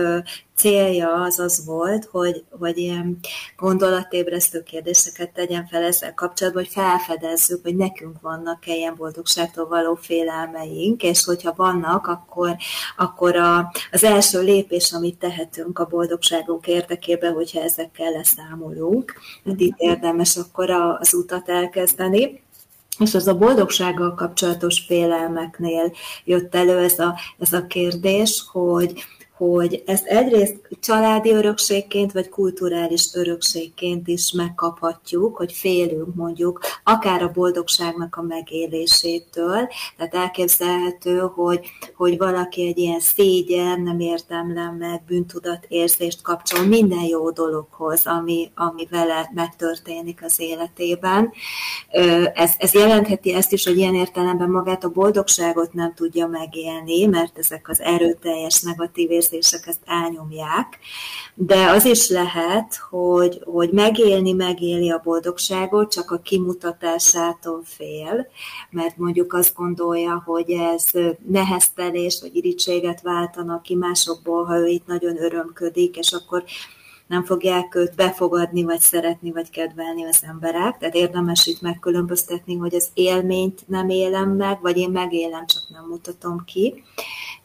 célja az az volt, hogy, hogy ilyen gondolatébresztő kérdéseket tegyen fel ezzel kapcsolatban, hogy felfedezzük, hogy nekünk vannak-e ilyen boldogságtól való félelmeink, és hogyha vannak, akkor, akkor a, az első lépés, amit tehetünk a boldogságunk érdekében, hogyha ezekkel leszámolunk, itt érdemes akkor az utat elkezdeni. És az a boldogsággal kapcsolatos félelmeknél jött elő ez a, ez a kérdés, hogy, hogy ezt egyrészt családi örökségként, vagy kulturális örökségként is megkaphatjuk, hogy félünk mondjuk akár a boldogságnak a megélésétől, tehát elképzelhető, hogy, hogy valaki egy ilyen szégyen, nem értemlem meg, bűntudat érzést kapcsol minden jó dologhoz, ami, ami vele megtörténik az életében. Ez, ez jelentheti ezt is, hogy ilyen értelemben magát a boldogságot nem tudja megélni, mert ezek az erőteljes negatív érzések érzések ezt elnyomják, de az is lehet, hogy, hogy megélni, megéli a boldogságot, csak a kimutatásától fél, mert mondjuk azt gondolja, hogy ez neheztelés vagy irítséget váltanak ki másokból, ha ő itt nagyon örömködik, és akkor nem fogják őt befogadni, vagy szeretni, vagy kedvelni az emberek. Tehát érdemes itt megkülönböztetni, hogy az élményt nem élem meg, vagy én megélem, csak nem mutatom ki.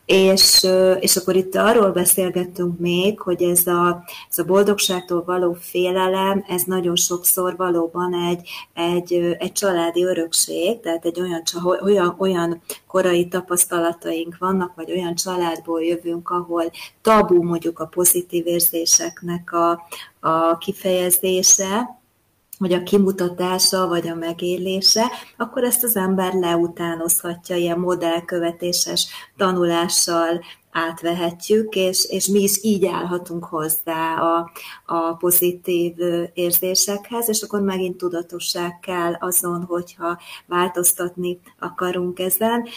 És, és akkor itt arról beszélgettünk még, hogy ez a, ez a boldogságtól való félelem, ez nagyon sokszor valóban egy, egy, egy családi örökség, tehát egy olyan, olyan, olyan korai tapasztalataink vannak, vagy olyan családból jövünk, ahol tabu mondjuk a pozitív érzéseknek a, a kifejezése, vagy a kimutatása, vagy a megélése, akkor ezt az ember leutánozhatja ilyen modellkövetéses tanulással, átvehetjük, és, és mi is így állhatunk hozzá a, a pozitív érzésekhez, és akkor megint tudatosság kell azon, hogyha változtatni akarunk ezen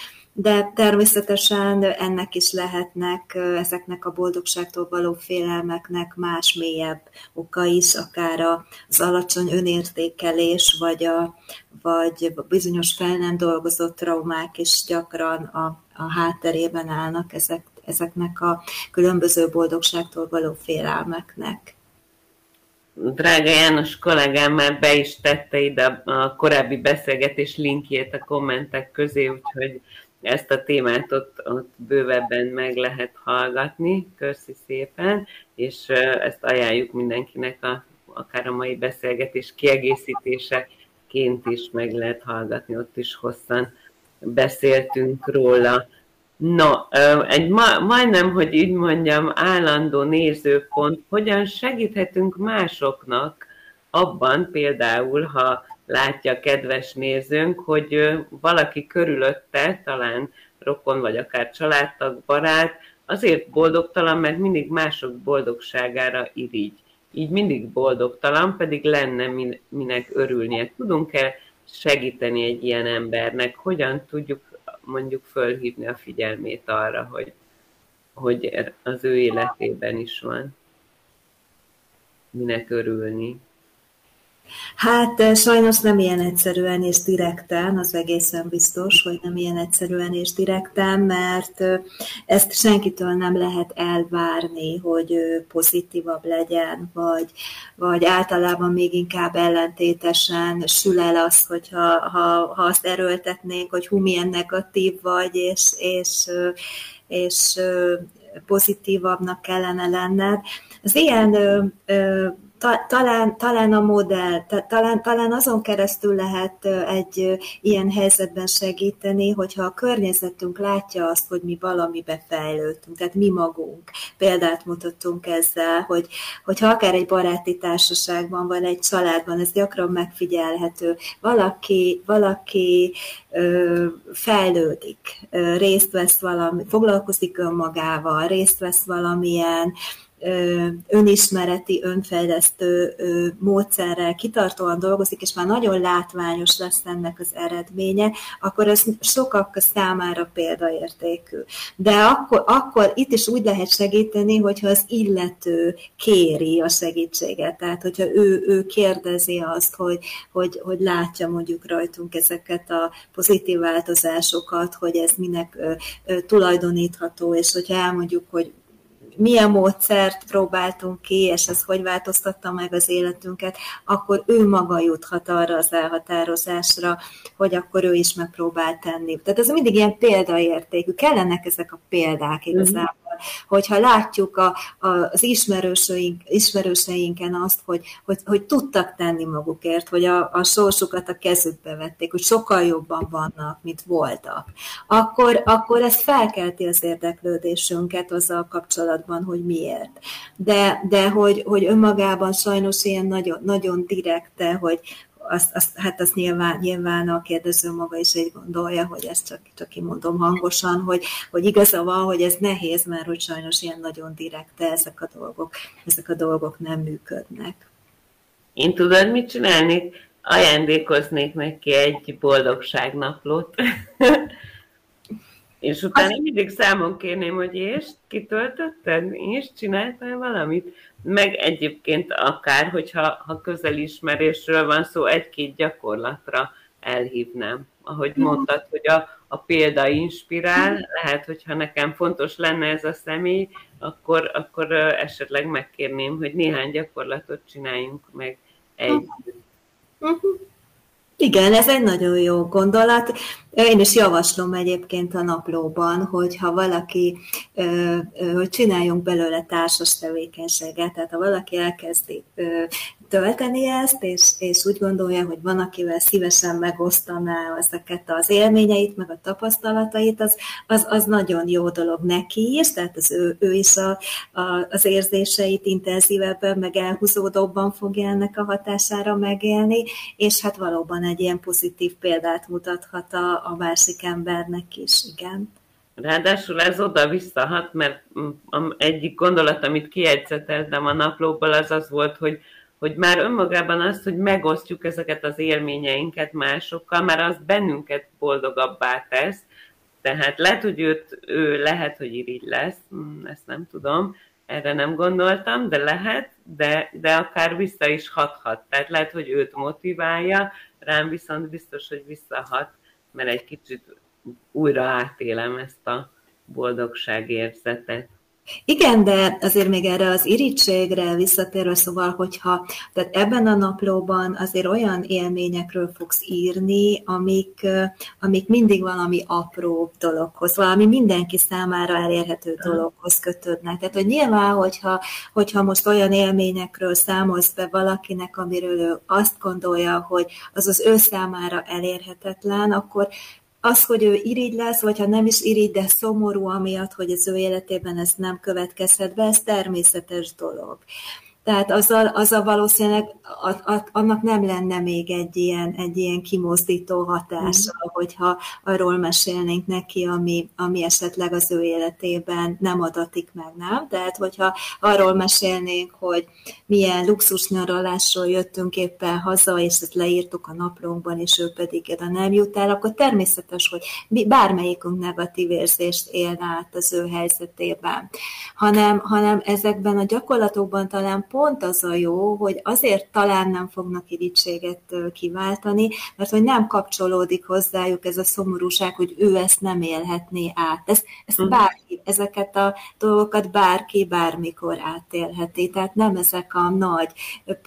de természetesen ennek is lehetnek, ezeknek a boldogságtól való félelmeknek más mélyebb oka is, akár az alacsony önértékelés, vagy a, vagy bizonyos fel nem dolgozott traumák is gyakran a, a hátterében állnak ezek, ezeknek a különböző boldogságtól való félelmeknek. Drága János kollégám már be is tette ide a korábbi beszélgetés linkjét a kommentek közé, úgyhogy ezt a témát ott, ott bővebben meg lehet hallgatni. Köszi szépen, és ezt ajánljuk mindenkinek, a, akár a mai beszélgetés kiegészítéseként is meg lehet hallgatni, ott is hosszan beszéltünk róla. No, egy ma, majdnem, hogy így mondjam, állandó nézőpont, hogyan segíthetünk másoknak abban például, ha látja a kedves nézőnk, hogy valaki körülötte, talán rokon vagy akár családtag, barát, azért boldogtalan, mert mindig mások boldogságára irigy. Így mindig boldogtalan, pedig lenne minek örülnie. Tudunk-e segíteni egy ilyen embernek? Hogyan tudjuk mondjuk fölhívni a figyelmét arra, hogy, hogy az ő életében is van. Minek örülni. Hát eh, sajnos nem ilyen egyszerűen és direkten, az egészen biztos, hogy nem ilyen egyszerűen és direkten, mert eh, ezt senkitől nem lehet elvárni, hogy pozitívabb legyen, vagy, vagy általában még inkább ellentétesen sül el az, hogyha ha, ha azt erőltetnénk, hogy hú, milyen negatív vagy, és, és, eh, és pozitívabbnak kellene lenned. Az ilyen ta, talán, talán a modell, ta, talán, talán azon keresztül lehet egy ilyen helyzetben segíteni, hogyha a környezetünk látja azt, hogy mi valamibe fejlődtünk, tehát mi magunk. Példát mutattunk ezzel, hogy, hogyha akár egy baráti társaságban van, egy családban, ez gyakran megfigyelhető, valaki, valaki ö, fejlődik, ö, részt vesz valami, foglalkozik önmagával, részt vesz valamilyen önismereti, önfejlesztő módszerrel kitartóan dolgozik, és már nagyon látványos lesz ennek az eredménye, akkor ez sokak számára példaértékű. De akkor, akkor itt is úgy lehet segíteni, hogyha az illető kéri a segítséget, tehát hogyha ő, ő kérdezi azt, hogy, hogy, hogy látja mondjuk rajtunk ezeket a pozitív változásokat, hogy ez minek tulajdonítható, és hogyha elmondjuk, hogy milyen módszert próbáltunk ki, és ez hogy változtatta meg az életünket, akkor ő maga juthat arra az elhatározásra, hogy akkor ő is megpróbál tenni. Tehát ez mindig ilyen példaértékű. Kellenek ezek a példák igazából. Hogyha látjuk a, a, az ismerőseink, ismerőseinken azt, hogy, hogy, hogy tudtak tenni magukért, hogy a, a sorsukat a kezükbe vették, hogy sokkal jobban vannak, mint voltak, akkor, akkor ez felkelti az érdeklődésünket azzal kapcsolatban, hogy miért. De, de hogy, hogy önmagában sajnos ilyen nagyon, nagyon direkte, hogy, azt, azt, hát azt nyilván, nyilván a kérdező maga is így gondolja, hogy ezt csak, csak kimondom hangosan, hogy, hogy igaza van, hogy ez nehéz, mert hogy sajnos ilyen nagyon direkte ezek a dolgok, ezek a dolgok nem működnek. Én tudod, mit csinálnék? Ajándékoznék neki egy boldogságnaplót. és utána az... mindig számon kérném, hogy és kitöltötted, és csináltál valamit meg egyébként akár, hogyha ha közelismerésről van szó, egy-két gyakorlatra elhívnám. Ahogy mhm. mondtad, hogy a, a példa inspirál, lehet, hogyha nekem fontos lenne ez a személy, akkor, akkor esetleg megkérném, hogy néhány gyakorlatot csináljunk meg együtt. Uh-huh. Igen, ez egy nagyon jó gondolat. Én is javaslom egyébként a naplóban, hogy ha valaki, hogy csináljunk belőle társas tevékenységet, tehát ha valaki elkezdi tölteni ezt, és, és úgy gondolja, hogy van, akivel szívesen megosztaná ezeket az élményeit, meg a tapasztalatait, az, az, az nagyon jó dolog neki is, tehát az ő, ő is a, a, az érzéseit intenzívebben, meg elhúzódóbban fogja ennek a hatására megélni, és hát valóban egy ilyen pozitív példát mutathat a, a másik embernek is, igen. Ráadásul ez oda visszahat, mert egyik gondolat, amit kiegyzeteltem a naplóból, az az volt, hogy hogy már önmagában az, hogy megosztjuk ezeket az élményeinket másokkal, már az bennünket boldogabbá tesz, tehát lehet, hogy őt, ő lehet, hogy irigy lesz, hm, ezt nem tudom, erre nem gondoltam, de lehet, de, de akár vissza is hathat. Tehát lehet, hogy őt motiválja, rám viszont biztos, hogy visszahat, mert egy kicsit újra átélem ezt a boldogságérzetet. Igen, de azért még erre az irítségre visszatérve, szóval, hogyha tehát ebben a naplóban azért olyan élményekről fogsz írni, amik, amik mindig valami apró dologhoz, valami mindenki számára elérhető dologhoz kötődnek. Tehát, hogy nyilván, hogyha, hogyha most olyan élményekről számolsz be valakinek, amiről ő azt gondolja, hogy az az ő számára elérhetetlen, akkor az, hogy ő irigy lesz, vagy ha nem is irigy, de szomorú amiatt, hogy az ő életében ez nem következhet be, ez természetes dolog. Tehát azzal, azzal valószínűleg a, a, annak nem lenne még egy ilyen, egy ilyen kimozdító hatása, mm. hogyha arról mesélnénk neki, ami, ami esetleg az ő életében nem adatik meg, nem? Tehát, hogyha arról mesélnénk, hogy milyen luxus nyaralásról jöttünk éppen haza, és ezt leírtuk a naplónkban, és ő pedig oda nem jut el, akkor természetes, hogy mi, bármelyikünk negatív érzést élne át az ő helyzetében. Hanem, hanem ezekben a gyakorlatokban talán pont az a jó, hogy azért talán nem fognak irítséget kiváltani, mert hogy nem kapcsolódik hozzájuk ez a szomorúság, hogy ő ezt nem élhetné át. Ezt, ezt mhm. bárki, ezeket a dolgokat bárki bármikor átélheti. Tehát nem ezek a nagy,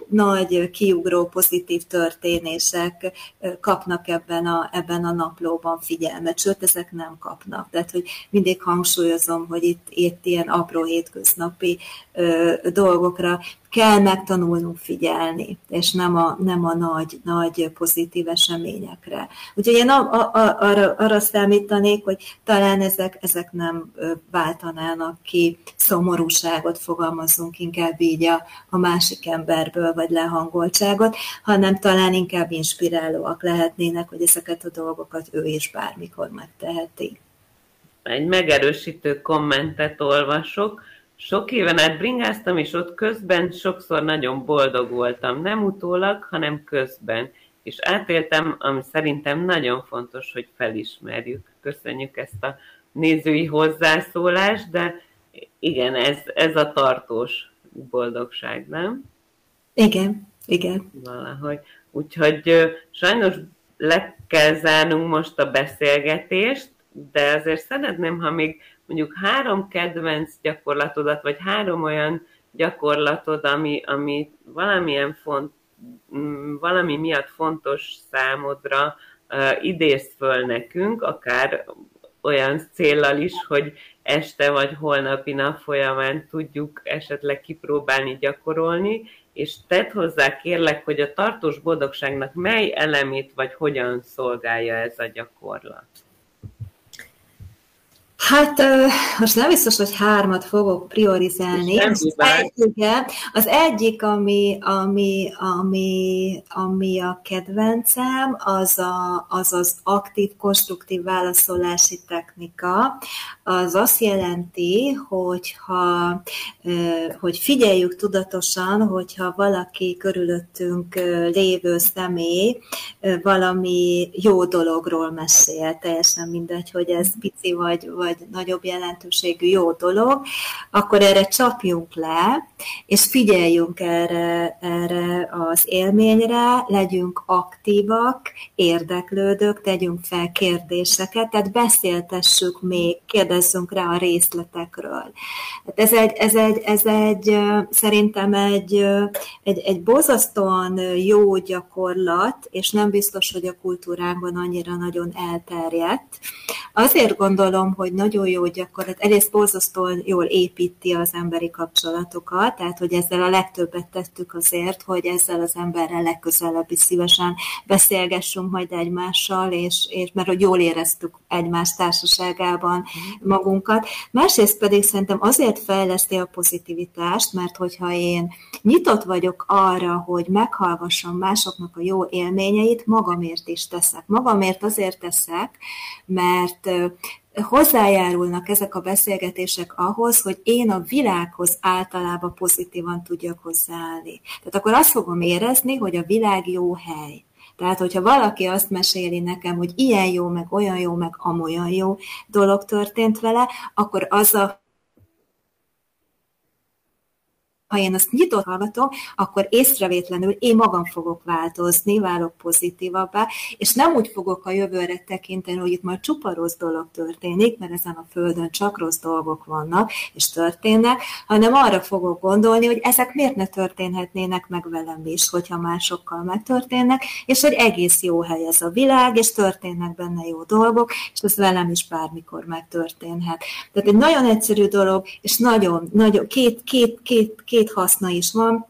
nagy kiugró pozitív történések kapnak ebben a, ebben a naplóban figyelmet, sőt, ezek nem kapnak. Tehát, hogy mindig hangsúlyozom, hogy itt, itt ilyen apró hétköznapi ö, dolgokra kell megtanulnunk figyelni, és nem a, nem a nagy, nagy pozitív eseményekre. Úgyhogy én a, a, a, arra, arra számítanék, hogy talán ezek, ezek nem váltanának ki szomorúságot, fogalmazunk inkább így a, a másik emberből, vagy lehangoltságot, hanem talán inkább inspirálóak lehetnének, hogy ezeket a dolgokat ő is bármikor megteheti. Egy megerősítő kommentet olvasok sok éven át bringáztam, és ott közben sokszor nagyon boldog voltam. Nem utólag, hanem közben. És átéltem, ami szerintem nagyon fontos, hogy felismerjük. Köszönjük ezt a nézői hozzászólást, de igen, ez, ez a tartós boldogság, nem? Igen, igen. Valahogy. Úgyhogy sajnos le kell zárnunk most a beszélgetést, de azért szeretném, ha még mondjuk három kedvenc gyakorlatodat, vagy három olyan gyakorlatod, ami, ami valamilyen font, mm, valami miatt fontos számodra, uh, idéz föl nekünk, akár olyan céllal is, hogy este vagy holnapi nap folyamán tudjuk esetleg kipróbálni, gyakorolni, és tedd hozzá kérlek, hogy a tartós boldogságnak mely elemét vagy hogyan szolgálja ez a gyakorlat. Hát most nem biztos, hogy hármat fogok priorizálni. Az, egyik, az egyik, ami, ami, ami, ami a kedvencem, az, a, az az aktív, konstruktív válaszolási technika. Az azt jelenti, hogyha, hogy figyeljük tudatosan, hogyha valaki körülöttünk lévő személy valami jó dologról mesél, teljesen mindegy, hogy ez pici vagy, vagy vagy nagyobb jelentőségű jó dolog, akkor erre csapjunk le, és figyeljünk erre, erre az élményre, legyünk aktívak, érdeklődők, tegyünk fel kérdéseket, tehát beszéltessük még, kérdezzünk rá a részletekről. Hát ez egy, ez egy, ez egy szerintem egy, egy, egy bozasztóan jó gyakorlat, és nem biztos, hogy a kultúránkban annyira nagyon elterjedt. Azért gondolom, hogy nagyon jó gyakorlat, egyrészt borzasztóan jól építi az emberi kapcsolatokat, tehát hogy ezzel a legtöbbet tettük azért, hogy ezzel az emberrel legközelebb is szívesen beszélgessünk majd egymással, és, és mert hogy jól éreztük egymás társaságában magunkat. Másrészt pedig szerintem azért fejleszti a pozitivitást, mert hogyha én nyitott vagyok arra, hogy meghallgassam másoknak a jó élményeit, magamért is teszek. Magamért azért teszek, mert hozzájárulnak ezek a beszélgetések ahhoz, hogy én a világhoz általában pozitívan tudjak hozzáállni. Tehát akkor azt fogom érezni, hogy a világ jó hely. Tehát, hogyha valaki azt meséli nekem, hogy ilyen jó, meg olyan jó, meg amolyan jó dolog történt vele, akkor az a ha én azt nyitott hallgatom, akkor észrevétlenül én magam fogok változni, válok pozitívabbá, és nem úgy fogok a jövőre tekinteni, hogy itt majd csupa rossz dolog történik, mert ezen a földön csak rossz dolgok vannak, és történnek, hanem arra fogok gondolni, hogy ezek miért ne történhetnének meg velem is, hogyha másokkal megtörténnek, és hogy egész jó hely ez a világ, és történnek benne jó dolgok, és ez velem is bármikor megtörténhet. Tehát egy nagyon egyszerű dolog, és nagyon, nagyon két, két, két, két két haszna is van.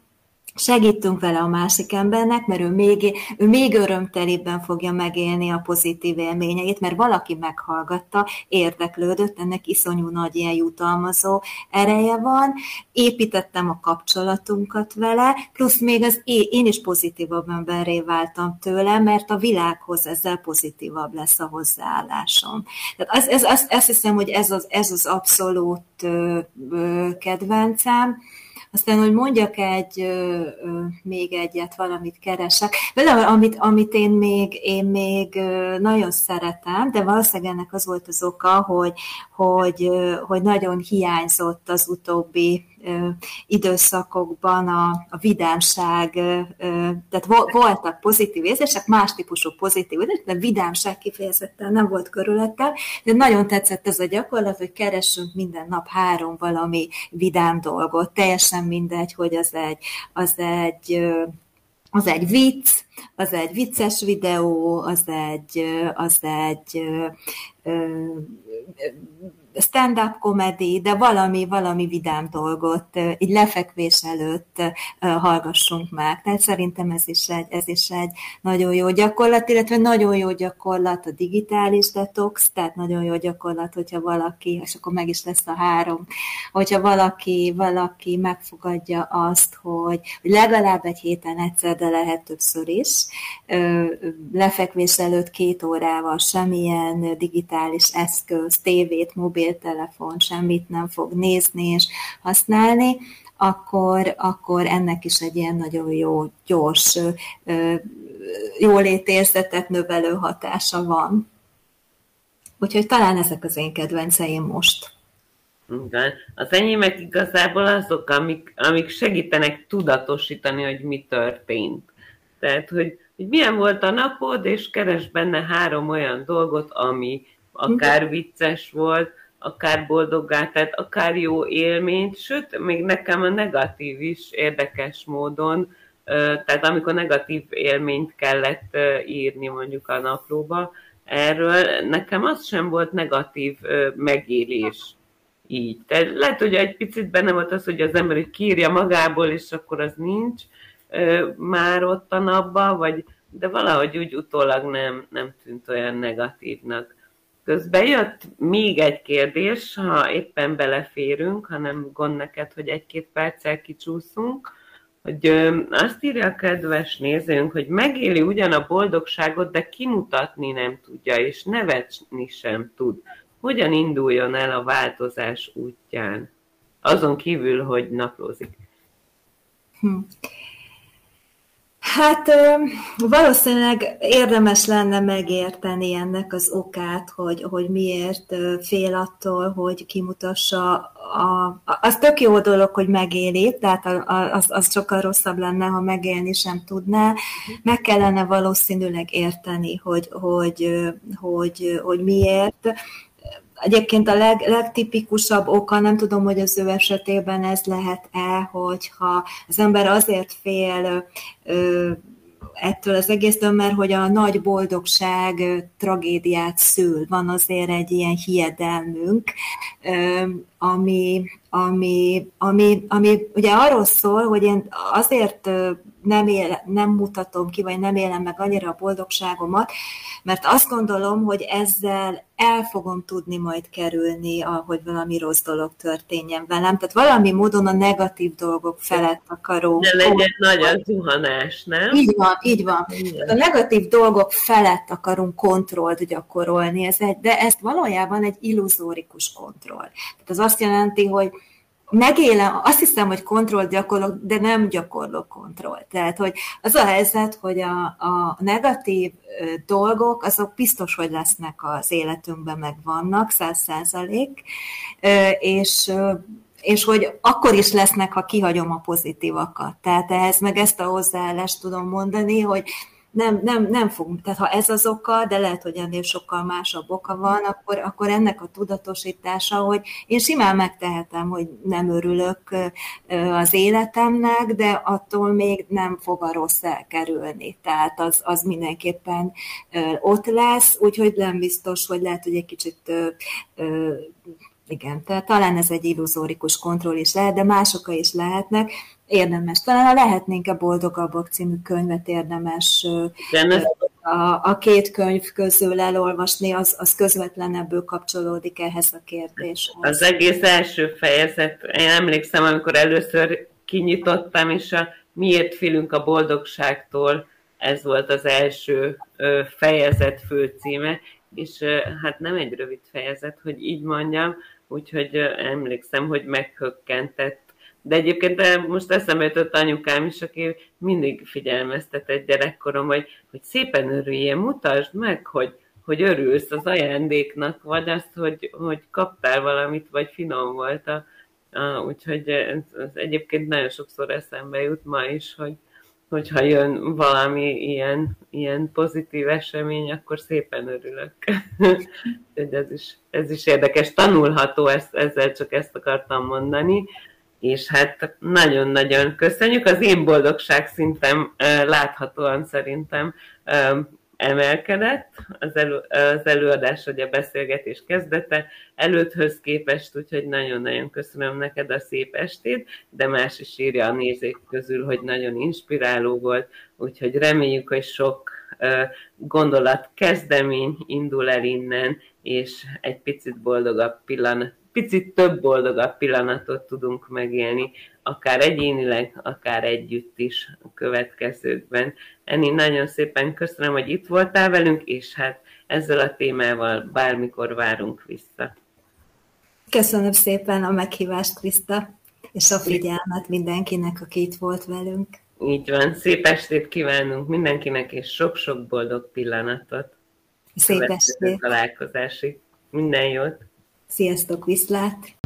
segítünk vele a másik embernek, mert ő még, ő még örömtelébben fogja megélni a pozitív élményeit, mert valaki meghallgatta, érdeklődött, ennek iszonyú nagy ilyen jutalmazó ereje van, építettem a kapcsolatunkat vele, plusz még az én, én is pozitívabb emberré váltam tőle, mert a világhoz ezzel pozitívabb lesz a hozzáállásom. Tehát az, ez, azt, azt hiszem, hogy ez az, ez az abszolút ö, ö, kedvencem, aztán, hogy mondjak egy, még egyet, valamit keresek. Például, amit, amit én még, én még nagyon szeretem, de valószínűleg ennek az volt az oka, hogy, hogy, hogy nagyon hiányzott az utóbbi időszakokban a, a vidámság, tehát voltak pozitív érzések, más típusú pozitív érzések, de vidámság kifejezetten nem volt körülöttem, de nagyon tetszett ez a gyakorlat, hogy keressünk minden nap három valami vidám dolgot, teljesen mindegy, hogy az egy, az egy az egy vicc, az egy vicces videó, az egy, az egy stand-up komedi, de valami, valami vidám dolgot így lefekvés előtt hallgassunk meg. Tehát szerintem ez is egy, ez is egy nagyon jó gyakorlat, illetve nagyon jó gyakorlat a digitális detox, tehát nagyon jó gyakorlat, hogyha valaki, és akkor meg is lesz a három, hogyha valaki, valaki megfogadja azt, hogy, hogy legalább egy héten egyszer, de lehet többször is, lefekvés előtt két órával semmilyen digitális eszköz, tévét, mobil mobiltelefon, semmit nem fog nézni és használni, akkor, akkor ennek is egy ilyen nagyon jó, gyors, jólétérzetet növelő hatása van. Úgyhogy talán ezek az én kedvenceim most. Igen. Az enyémek igazából azok, amik, amik segítenek tudatosítani, hogy mi történt. Tehát, hogy, hogy milyen volt a napod, és keres benne három olyan dolgot, ami akár vicces volt, akár boldoggá, tehát akár jó élményt, sőt, még nekem a negatív is érdekes módon, tehát amikor negatív élményt kellett írni mondjuk a naplóba, erről nekem az sem volt negatív megélés így. Tehát lehet, hogy egy picit benne volt az, hogy az ember hogy kírja magából, és akkor az nincs már ott a napban, vagy, de valahogy úgy utólag nem, nem tűnt olyan negatívnak. Közben jött még egy kérdés, ha éppen beleférünk, ha nem gond neked, hogy egy-két perccel kicsúszunk, hogy azt írja a kedves nézőnk, hogy megéli ugyan a boldogságot, de kimutatni nem tudja, és nevetni sem tud. Hogyan induljon el a változás útján? Azon kívül, hogy naplózik. Hm. Hát valószínűleg érdemes lenne megérteni ennek az okát, hogy, hogy miért fél attól, hogy kimutassa a, az tök jó dolog, hogy megéli, tehát az, az sokkal rosszabb lenne, ha megélni sem tudná. Meg kellene valószínűleg érteni, hogy, hogy, hogy, hogy miért. Egyébként a leg, legtipikusabb oka, nem tudom, hogy az ő esetében ez lehet-e, hogyha az ember azért fél ö, ettől az egésztől, mert hogy a nagy boldogság tragédiát szül. Van azért egy ilyen hiedelmünk, ami, ami, ami, ami ugye arról szól, hogy én azért nem, él, nem mutatom ki, vagy nem élem meg annyira a boldogságomat, mert azt gondolom, hogy ezzel el fogom tudni majd kerülni, hogy valami rossz dolog történjen velem. Tehát valami módon a negatív dolgok felett akarok. De legyen nagy a zuhanás, nem? Így van, így van. A negatív dolgok felett akarunk kontrollt gyakorolni, ez egy, de ezt valójában egy illuzórikus kontroll. Tehát az azt jelenti, hogy megélem, azt hiszem, hogy kontroll gyakorlok, de nem gyakorlok kontroll. Tehát, hogy az a helyzet, hogy a, a negatív dolgok, azok biztos, hogy lesznek az életünkben, meg vannak, száz százalék, és és hogy akkor is lesznek, ha kihagyom a pozitívakat. Tehát ehhez meg ezt a hozzáállást tudom mondani, hogy nem, nem, nem fogunk, tehát ha ez az oka, de lehet, hogy ennél sokkal másabb oka van, akkor, akkor ennek a tudatosítása, hogy én simán megtehetem, hogy nem örülök az életemnek, de attól még nem fog a rossz elkerülni. Tehát az, az mindenképpen ott lesz, úgyhogy nem biztos, hogy lehet, hogy egy kicsit igen, tehát talán ez egy illuzórikus kontroll is lehet, de mások is lehetnek. Érdemes. Talán a Lehetnénk a boldogabbak című könyvet érdemes a, a két könyv közül elolvasni, az, az közvetlenebből kapcsolódik ehhez a kérdéshez. Az egész első fejezet, én emlékszem, amikor először kinyitottam, és a Miért félünk a boldogságtól, ez volt az első fejezet főcíme, és hát nem egy rövid fejezet, hogy így mondjam, úgyhogy emlékszem, hogy meghökkentett de egyébként most eszembe jutott anyukám is, aki mindig figyelmeztetett gyerekkorom, hogy, hogy szépen örüljél, mutasd meg, hogy, hogy örülsz az ajándéknak, vagy azt, hogy, hogy kaptál valamit, vagy finom volt a, a úgyhogy ez, ez egyébként nagyon sokszor eszembe jut ma is, hogy, hogyha jön valami ilyen, ilyen pozitív esemény, akkor szépen örülök. ez, is, ez is érdekes, tanulható, ezt, ezzel csak ezt akartam mondani és hát nagyon-nagyon köszönjük. Az én boldogság szintem láthatóan szerintem emelkedett az, elő, az előadás, vagy a beszélgetés kezdete előtthöz képest, úgyhogy nagyon-nagyon köszönöm neked a szép estét, de más is írja a nézők közül, hogy nagyon inspiráló volt, úgyhogy reméljük, hogy sok gondolat kezdemény indul el innen, és egy picit boldogabb pillanat, picit több boldogabb pillanatot tudunk megélni, akár egyénileg, akár együtt is a következőkben. Eni, nagyon szépen köszönöm, hogy itt voltál velünk, és hát ezzel a témával bármikor várunk vissza. Köszönöm szépen a meghívást, Kriszta, és a figyelmet mindenkinek, aki itt volt velünk. Így van, szép estét kívánunk mindenkinek, és sok-sok boldog pillanatot. Szép estét. találkozásig. Minden jót! Sziasztok, viszlát!